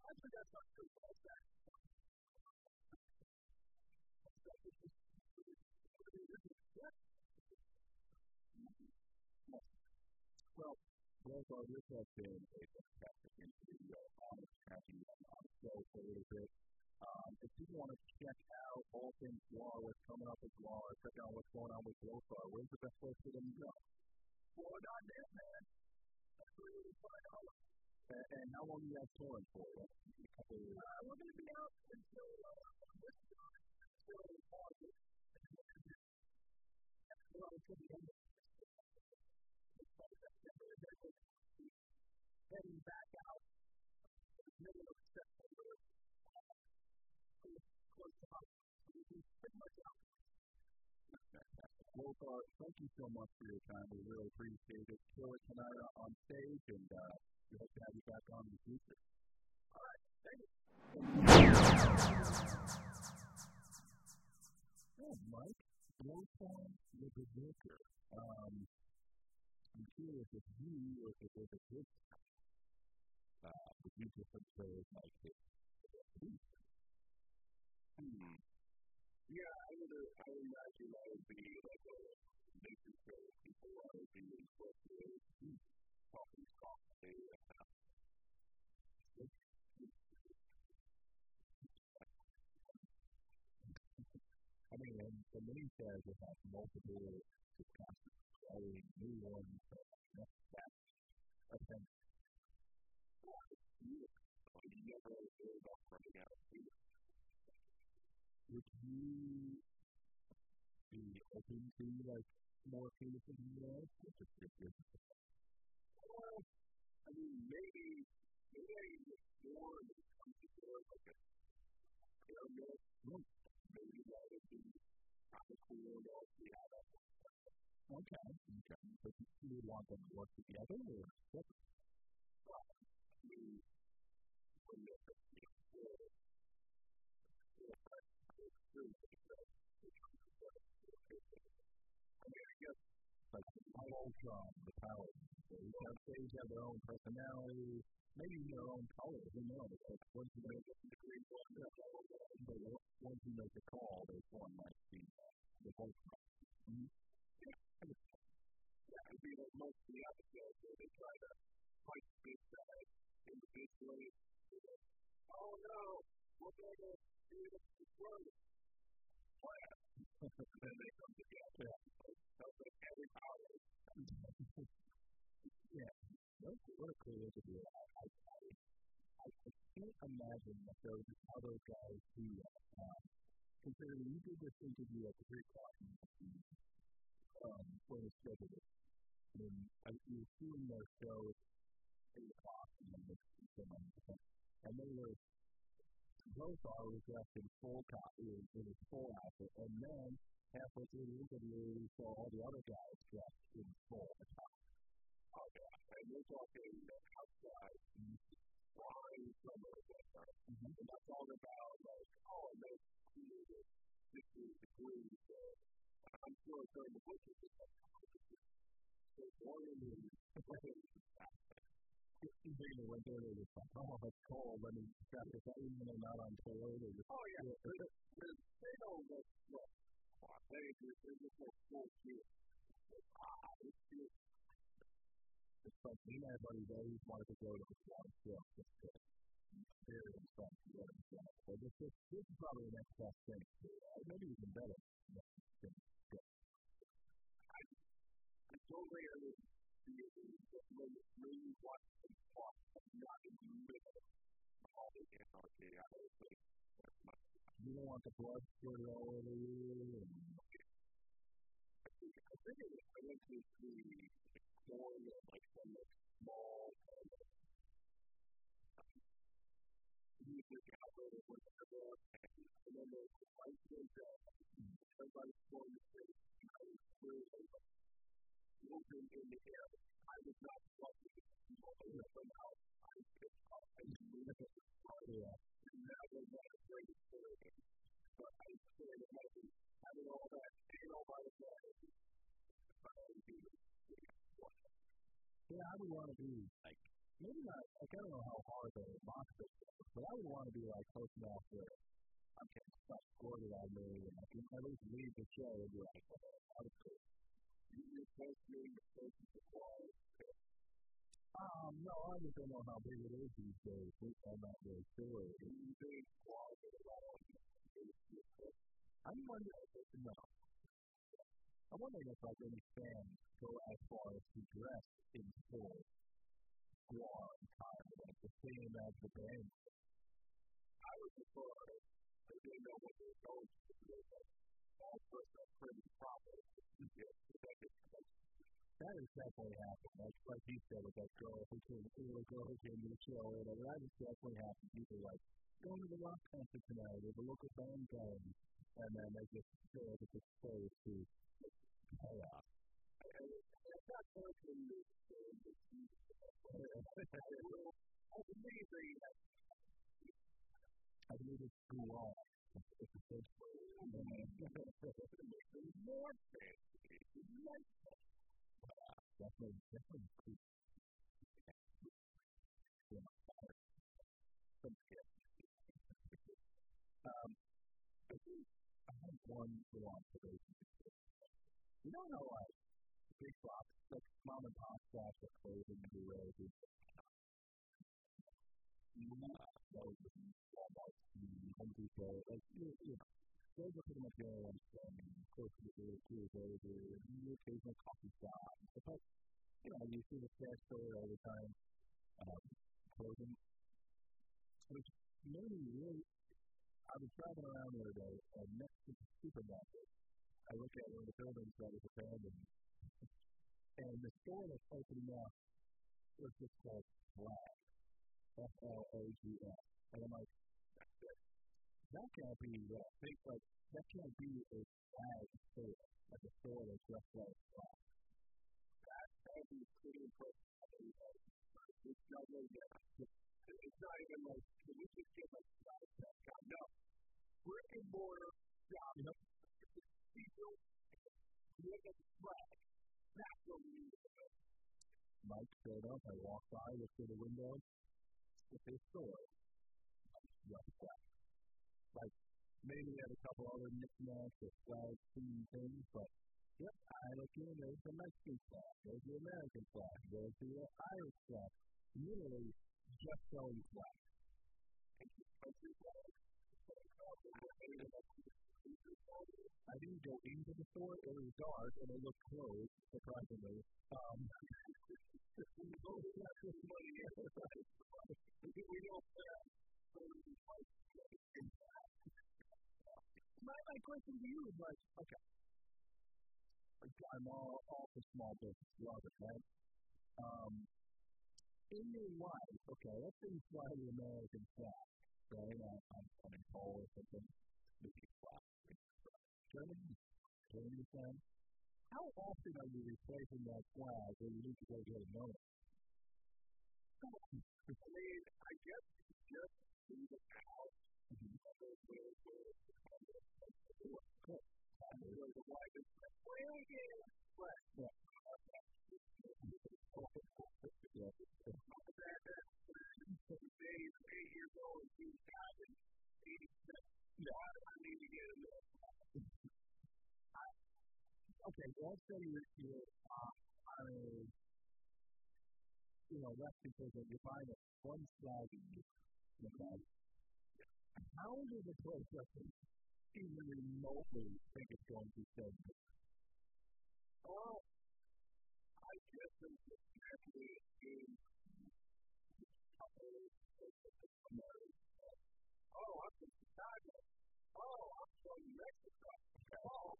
I think that's not true. Well, are this has been a fantastic interview. Honest tracking on the show for a little bit. Um, if you want to check out all things law, what's coming up with law, check out what's going on with Blothar, where's the best place for them to go? Florida.net, man. That's where you find out. And, and how long are you guys touring for? A couple of uh, we're going to be out until uh, this time, until August. Well, until the end of Heading back out middle of September well, uh, thank you so much for your time. We really appreciate it. Kill it tonight on stage, and uh, we hope to have you back on in the future. All right. Thank you. Oh, Mike, Blowtorn a Joker. Um, I'm curious if you or if it was a good uh, for is like this. Hmm. Yeah, I would, uh, I would imagine that would be like a nature show. People want to be incorporated, talking talk, they I mean, and the mini says it has multiple discussions, adding new ones, that's, that's a thing. You never really about running out of food would you be open to like more famous just if you're well, I mean, maybe, maybe I more to like. Maybe that would be. Okay, okay. But you want them to work together or? Well, Mean, when they're, you know, like the power. Each have stage have their own personality, maybe their own color. Who knows? Like once you make but once you make the call, there's one like the the Ultron. Mm-hmm. Yeah, it'd be like most of the episodes where they try to fight the big guy individually. Oh no, we're gonna do this plan. and then they come together. Yeah. Yeah. What, a cool interview. I, I, I, I can't imagine that those other guys who, um, considering you did this interview at the Greek Club, um, when it's scheduled. I mean, I, you were seeing their show at 8 o'clock, and then they were Gosar was dressed in full copy in his full outfit, and then halfway through the interview, we saw all the other guys dressed in full attire. Oh, yeah. And we're talking outside, flying summer weather. Mm-hmm. And I'm talking about, like, oh, and that's cool, 60 degrees. So I'm sure during the winter, it's like, so warm and Even in the winter, they're just like, oh, it's cold. I mean, traffic, even when they're not on toilet, they're just, oh, yeah. They don't look, look, they just, they're just like full shit. Ah, it's just, it's like me and everybody always wanted to go to the water show just to experience that together. So this, this, this is probably the next best thing. Maybe even better. I, I totally understand you of of don't want the blood squirted all over you. And, I think I think I went to the born like some like small kind of music outlet or whatever, and then the lights went down. Everybody's going to say, I was clearly moving in the air. I was not lucky. Somehow I picked up and moved it. And that was a great experience. But I can't imagine having all that pain all by way. Yeah, I would want to be like maybe not. Like I don't know how hard the box is, but I would want to be like close enough where I'm getting stuff squirted on me, and I can at least leave the show and be like, oh, that was cool. Um, no, I just don't know how big it is these days. I'm not really sure. I'm wondering, no. I'm wondering if like any fans go as far as to dress in full squaw attire, like the same as the band. I would prefer they know what they were going to do, all dressed up pretty properly. That has definitely happened. Like, like you said with that girl who came, who the girl who came to the show or whatever. That has definitely happened. People like going to the rock concert tonight or the local band game, and then they just feel like it's exposed to chaos. That person is amazing. I believe it's too long. It's a good more fancy. Definitely, definitely cool. Um, I have one little. You know how like big box, like mom and pop shops are closing everywhere. Those Walmart, Home Depot, like you, know, those are pretty much the only ones selling close to the. Those are the occasional coffee. But you know, you see the cash store all the time, um, closing. Which. I was driving around the other day, and the supermarket, I look at one of the buildings that was abandoned, and the store that's opening up was just called Flag. F L A G S. And I'm like, that can't be uh, that. Think like that can't be a flag store, like a that's just like. That that would be pretty impressive. It's not really It's not even like can we just get like flag that No, brick and mortar job. You know, people look at the flag. That's what we need. Mike showed up. I walked by, looked through the window. It's a store. Just that. Like, maybe had a couple other knickknacks or flags, things, but yep, I look in, there's the Mexican flag, there's the American flag, there's the uh, Irish flag. Literally just selling flags. I didn't go into the store. It was dark and it looked closed, surprisingly. Um, my, my question to you is like, okay, I'm all, all for small business, love it, right? Um, in your life, okay, let's say you fly the American flag, right? I'm, I'm, I'm in Paul or something, maybe fly, Germany, Germany flag. how often are you replacing that flag when you need to go get another? I mean, I guess just in the house. Okay, let's say you're, you're uh, on a, you know, less because you're buying a one a year. Okay? How does a processor even remotely think it's going to it? Oh, I guess it's actually in Oh, I'm from Chicago. Oh, I'm from Mexico. Oh,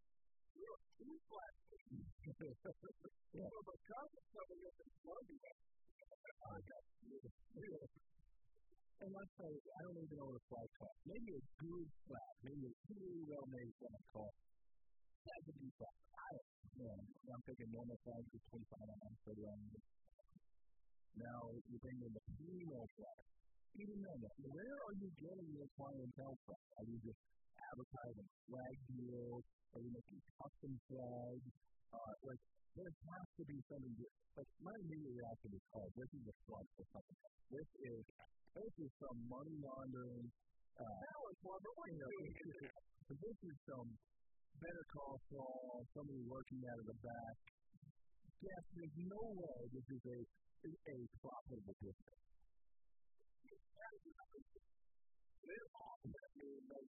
coming up in Colombia. I. And let's say, I don't even know what a flag costs. Maybe a good flag, maybe a really well made flag costs seventy bucks. I don't know. I'm thinking normal flag is twenty five dollars for the Now you bring in the primo flag. Even then, where are you getting your clientele from? Are you just advertising flag deals? Are you making custom flags? Uh, like, there has to be something. Like, my immediate reaction is, oh, this is a front for something. This is this is some money laundering. Uh, that was one, but you know, this is some better call Saul, somebody working out of the back. Yes, there's no way this is a is a profitable business. Live off that mean like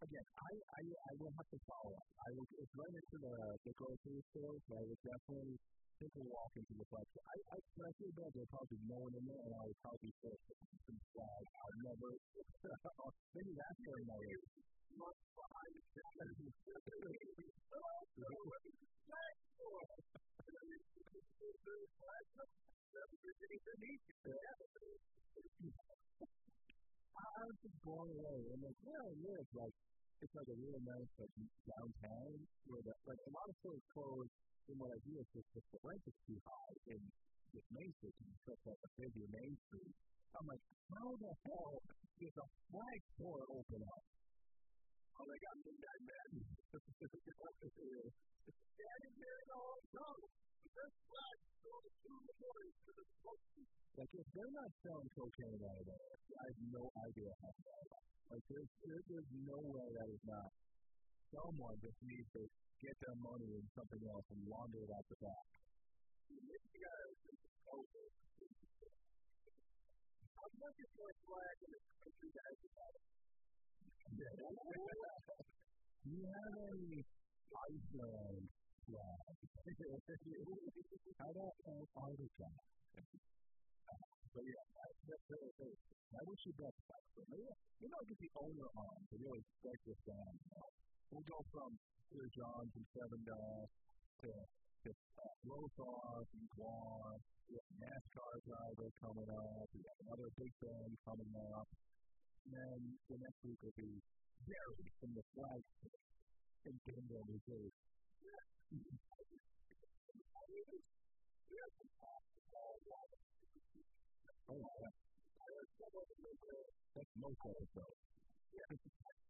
again, I, I I will have to follow up. I will it's right into the the grocery store, I would definitely take a walk into the store. I, I when I feel bad, there'll probably no one in there, and I would probably say some flag. I'll never maybe that's during my age. I was just blown away, and like where I live, like it's like a real nice like downtown where the like a lot of stores close. And what I do is just if the rent is too high in this main and stuff like a busier main street, I'm like, how the hell is a flag store open up? Oh, they got midnight madness. Daddy married all no. This flag is the Like if they're not selling cocaine out of there, I have no idea how to like there's, there, there's no way that is not someone just needs to get their money in something else and launder it out the back. I'm looking for flag in the country that about it. Do you have any Iceland flag? How about Antarctica? But yeah, that's, that's, that's, that's, I wish you best. Maybe, maybe I'll get the owner on to really break this down. We'll go from Peter Johns and Seven Dollars to, to uh, Blothar and Gwar. We have NASCAR driver coming up. We have another big band coming up. And then the next week will be Jerry from the flag in Denville, New Jersey. Oh, yeah. That's most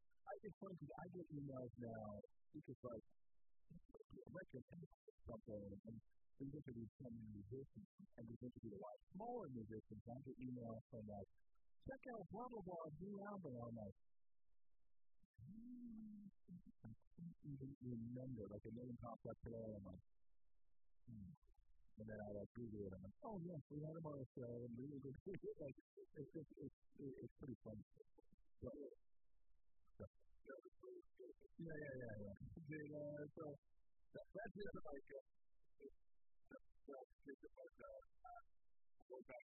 I think funny because I get emails now because like record something and we interview some musicians and we interview a lot of smaller musicians. I get emails from like, check out blah blah blah new album. I'm like, can't even remember. Like a name pops up today, I'm like, hmm. And then I like Google it, I'm like, oh yes, we had him on the show, and were good. like, it's just, it's, it's, it's pretty. So, so, yeah, yeah, yeah, yeah. The, uh, so that, that's it. Like, uh, the.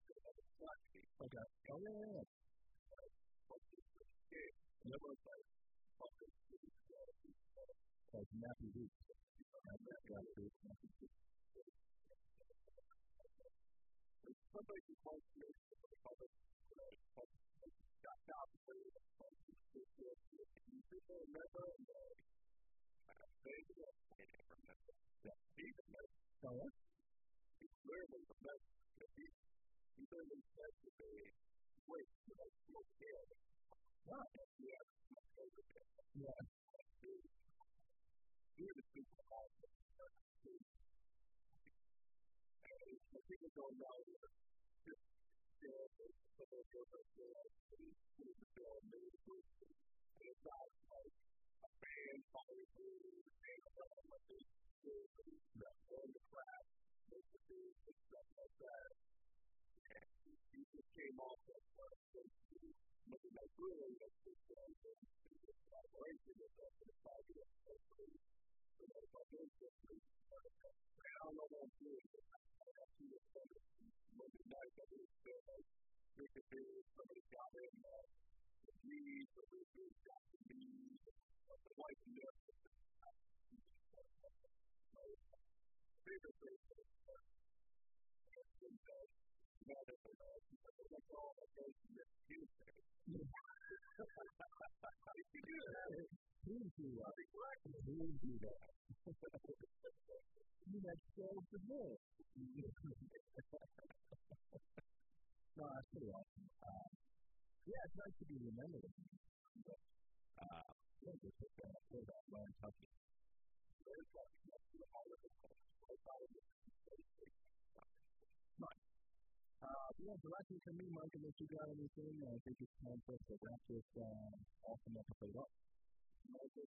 Okay. Oh yeah, yeah. yeah. Like like nappy boots. Somebody who wants to make the public got out people remember they remember that he remember. Yeah? He clearly remember that he he literally said that they wait for that to kill. Wow. Yeah. Yeah. We're the super awesome. And people don't know that this skill is some of those are still is still amazing. And it's not like a band following through and around like this that on the craft, of the stuff like that. And he just came off of Monday Night Brewing as this collaboration with us the five years. Of the movie. So that's my business. I don't know what I'm doing. I got two of Monday night. I did feel like we could do somebody got in the lead, or we could got the lead, or the white nurse. Favorite thing is now that they're all like all of those music. Please do that. Do that. You have to more. No, that's pretty awesome. Um, yeah, it's nice to be remembered. But, uh, yeah, just like that, for that land touching. Nice. Uh, yeah, directly from me, Mike, unless you got anything, I think it's time for us to wrap this uh, awesome episode up. Anything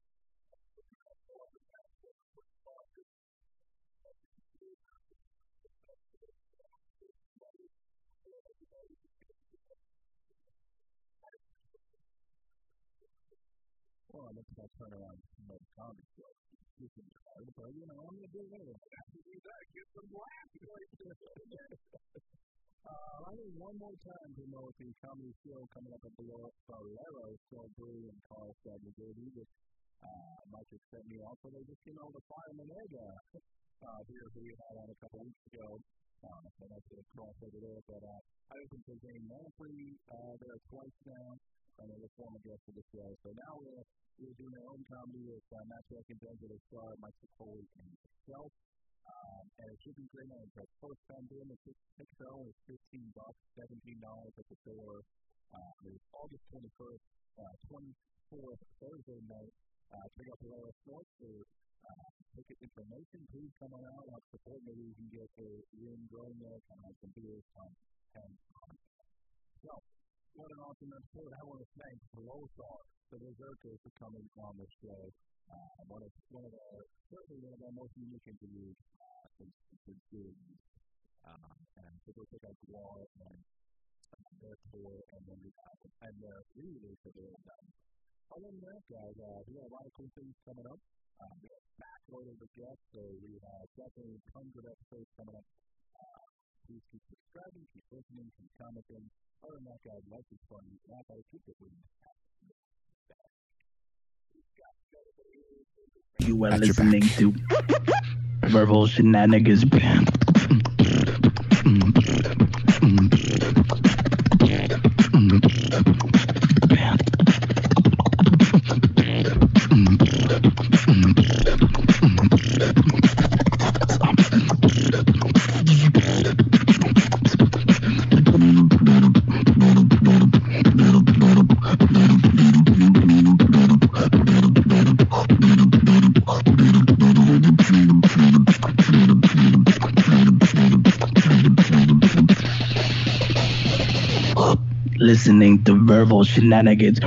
Well, I looked at that turnaround from the comedy show. This is hard, but you know, I'm do it anyway. Do that, get some laughs. Uh, I need one more time to know if the comedy show coming up at Bolero Still Brew in Carlstadt, Jersey. Just, uh, Mike has set me up, so they just came over the Fireman Egg uh, beer who we had on a couple weeks ago. Um, so that's a cross over there. But uh, I opened for Zane Manfrey uh, there twice now, and they were former guest of the show. So now we're, we're doing our own comedy with uh, Matt Jenkins, Angela Star, Mike Foley, and myself. Um, and it should be great. And it's our first time doing it. Tickets are only 15 bucks, $17 at the door. Uh, it's August 21st, uh, 24th, Thursday night. Uh, check out the Lower Sports for uh, ticket information. Please come on out, help support. Maybe we can get a room growing there, come have some beers, come and um, what an awesome episode. I want to thank Blothar, the Berserkers, for coming on the show. Uh, one of one of our certainly one of our most unique interviews uh, since since doing these. Um, and so go check out the and uh, their tour and then the album and their re-release of their album. Other than that, guys, uh, we have a lot of cool things coming up. Um, we have backloaded the guests, so we have definitely tons of episodes coming up. Please keep subscribing, keep listening, keep commenting. Other than that, guys, life is fun. Laugh at it, keep it moving. You are listening to Verbal Shenanigans. to verbal shenanigans.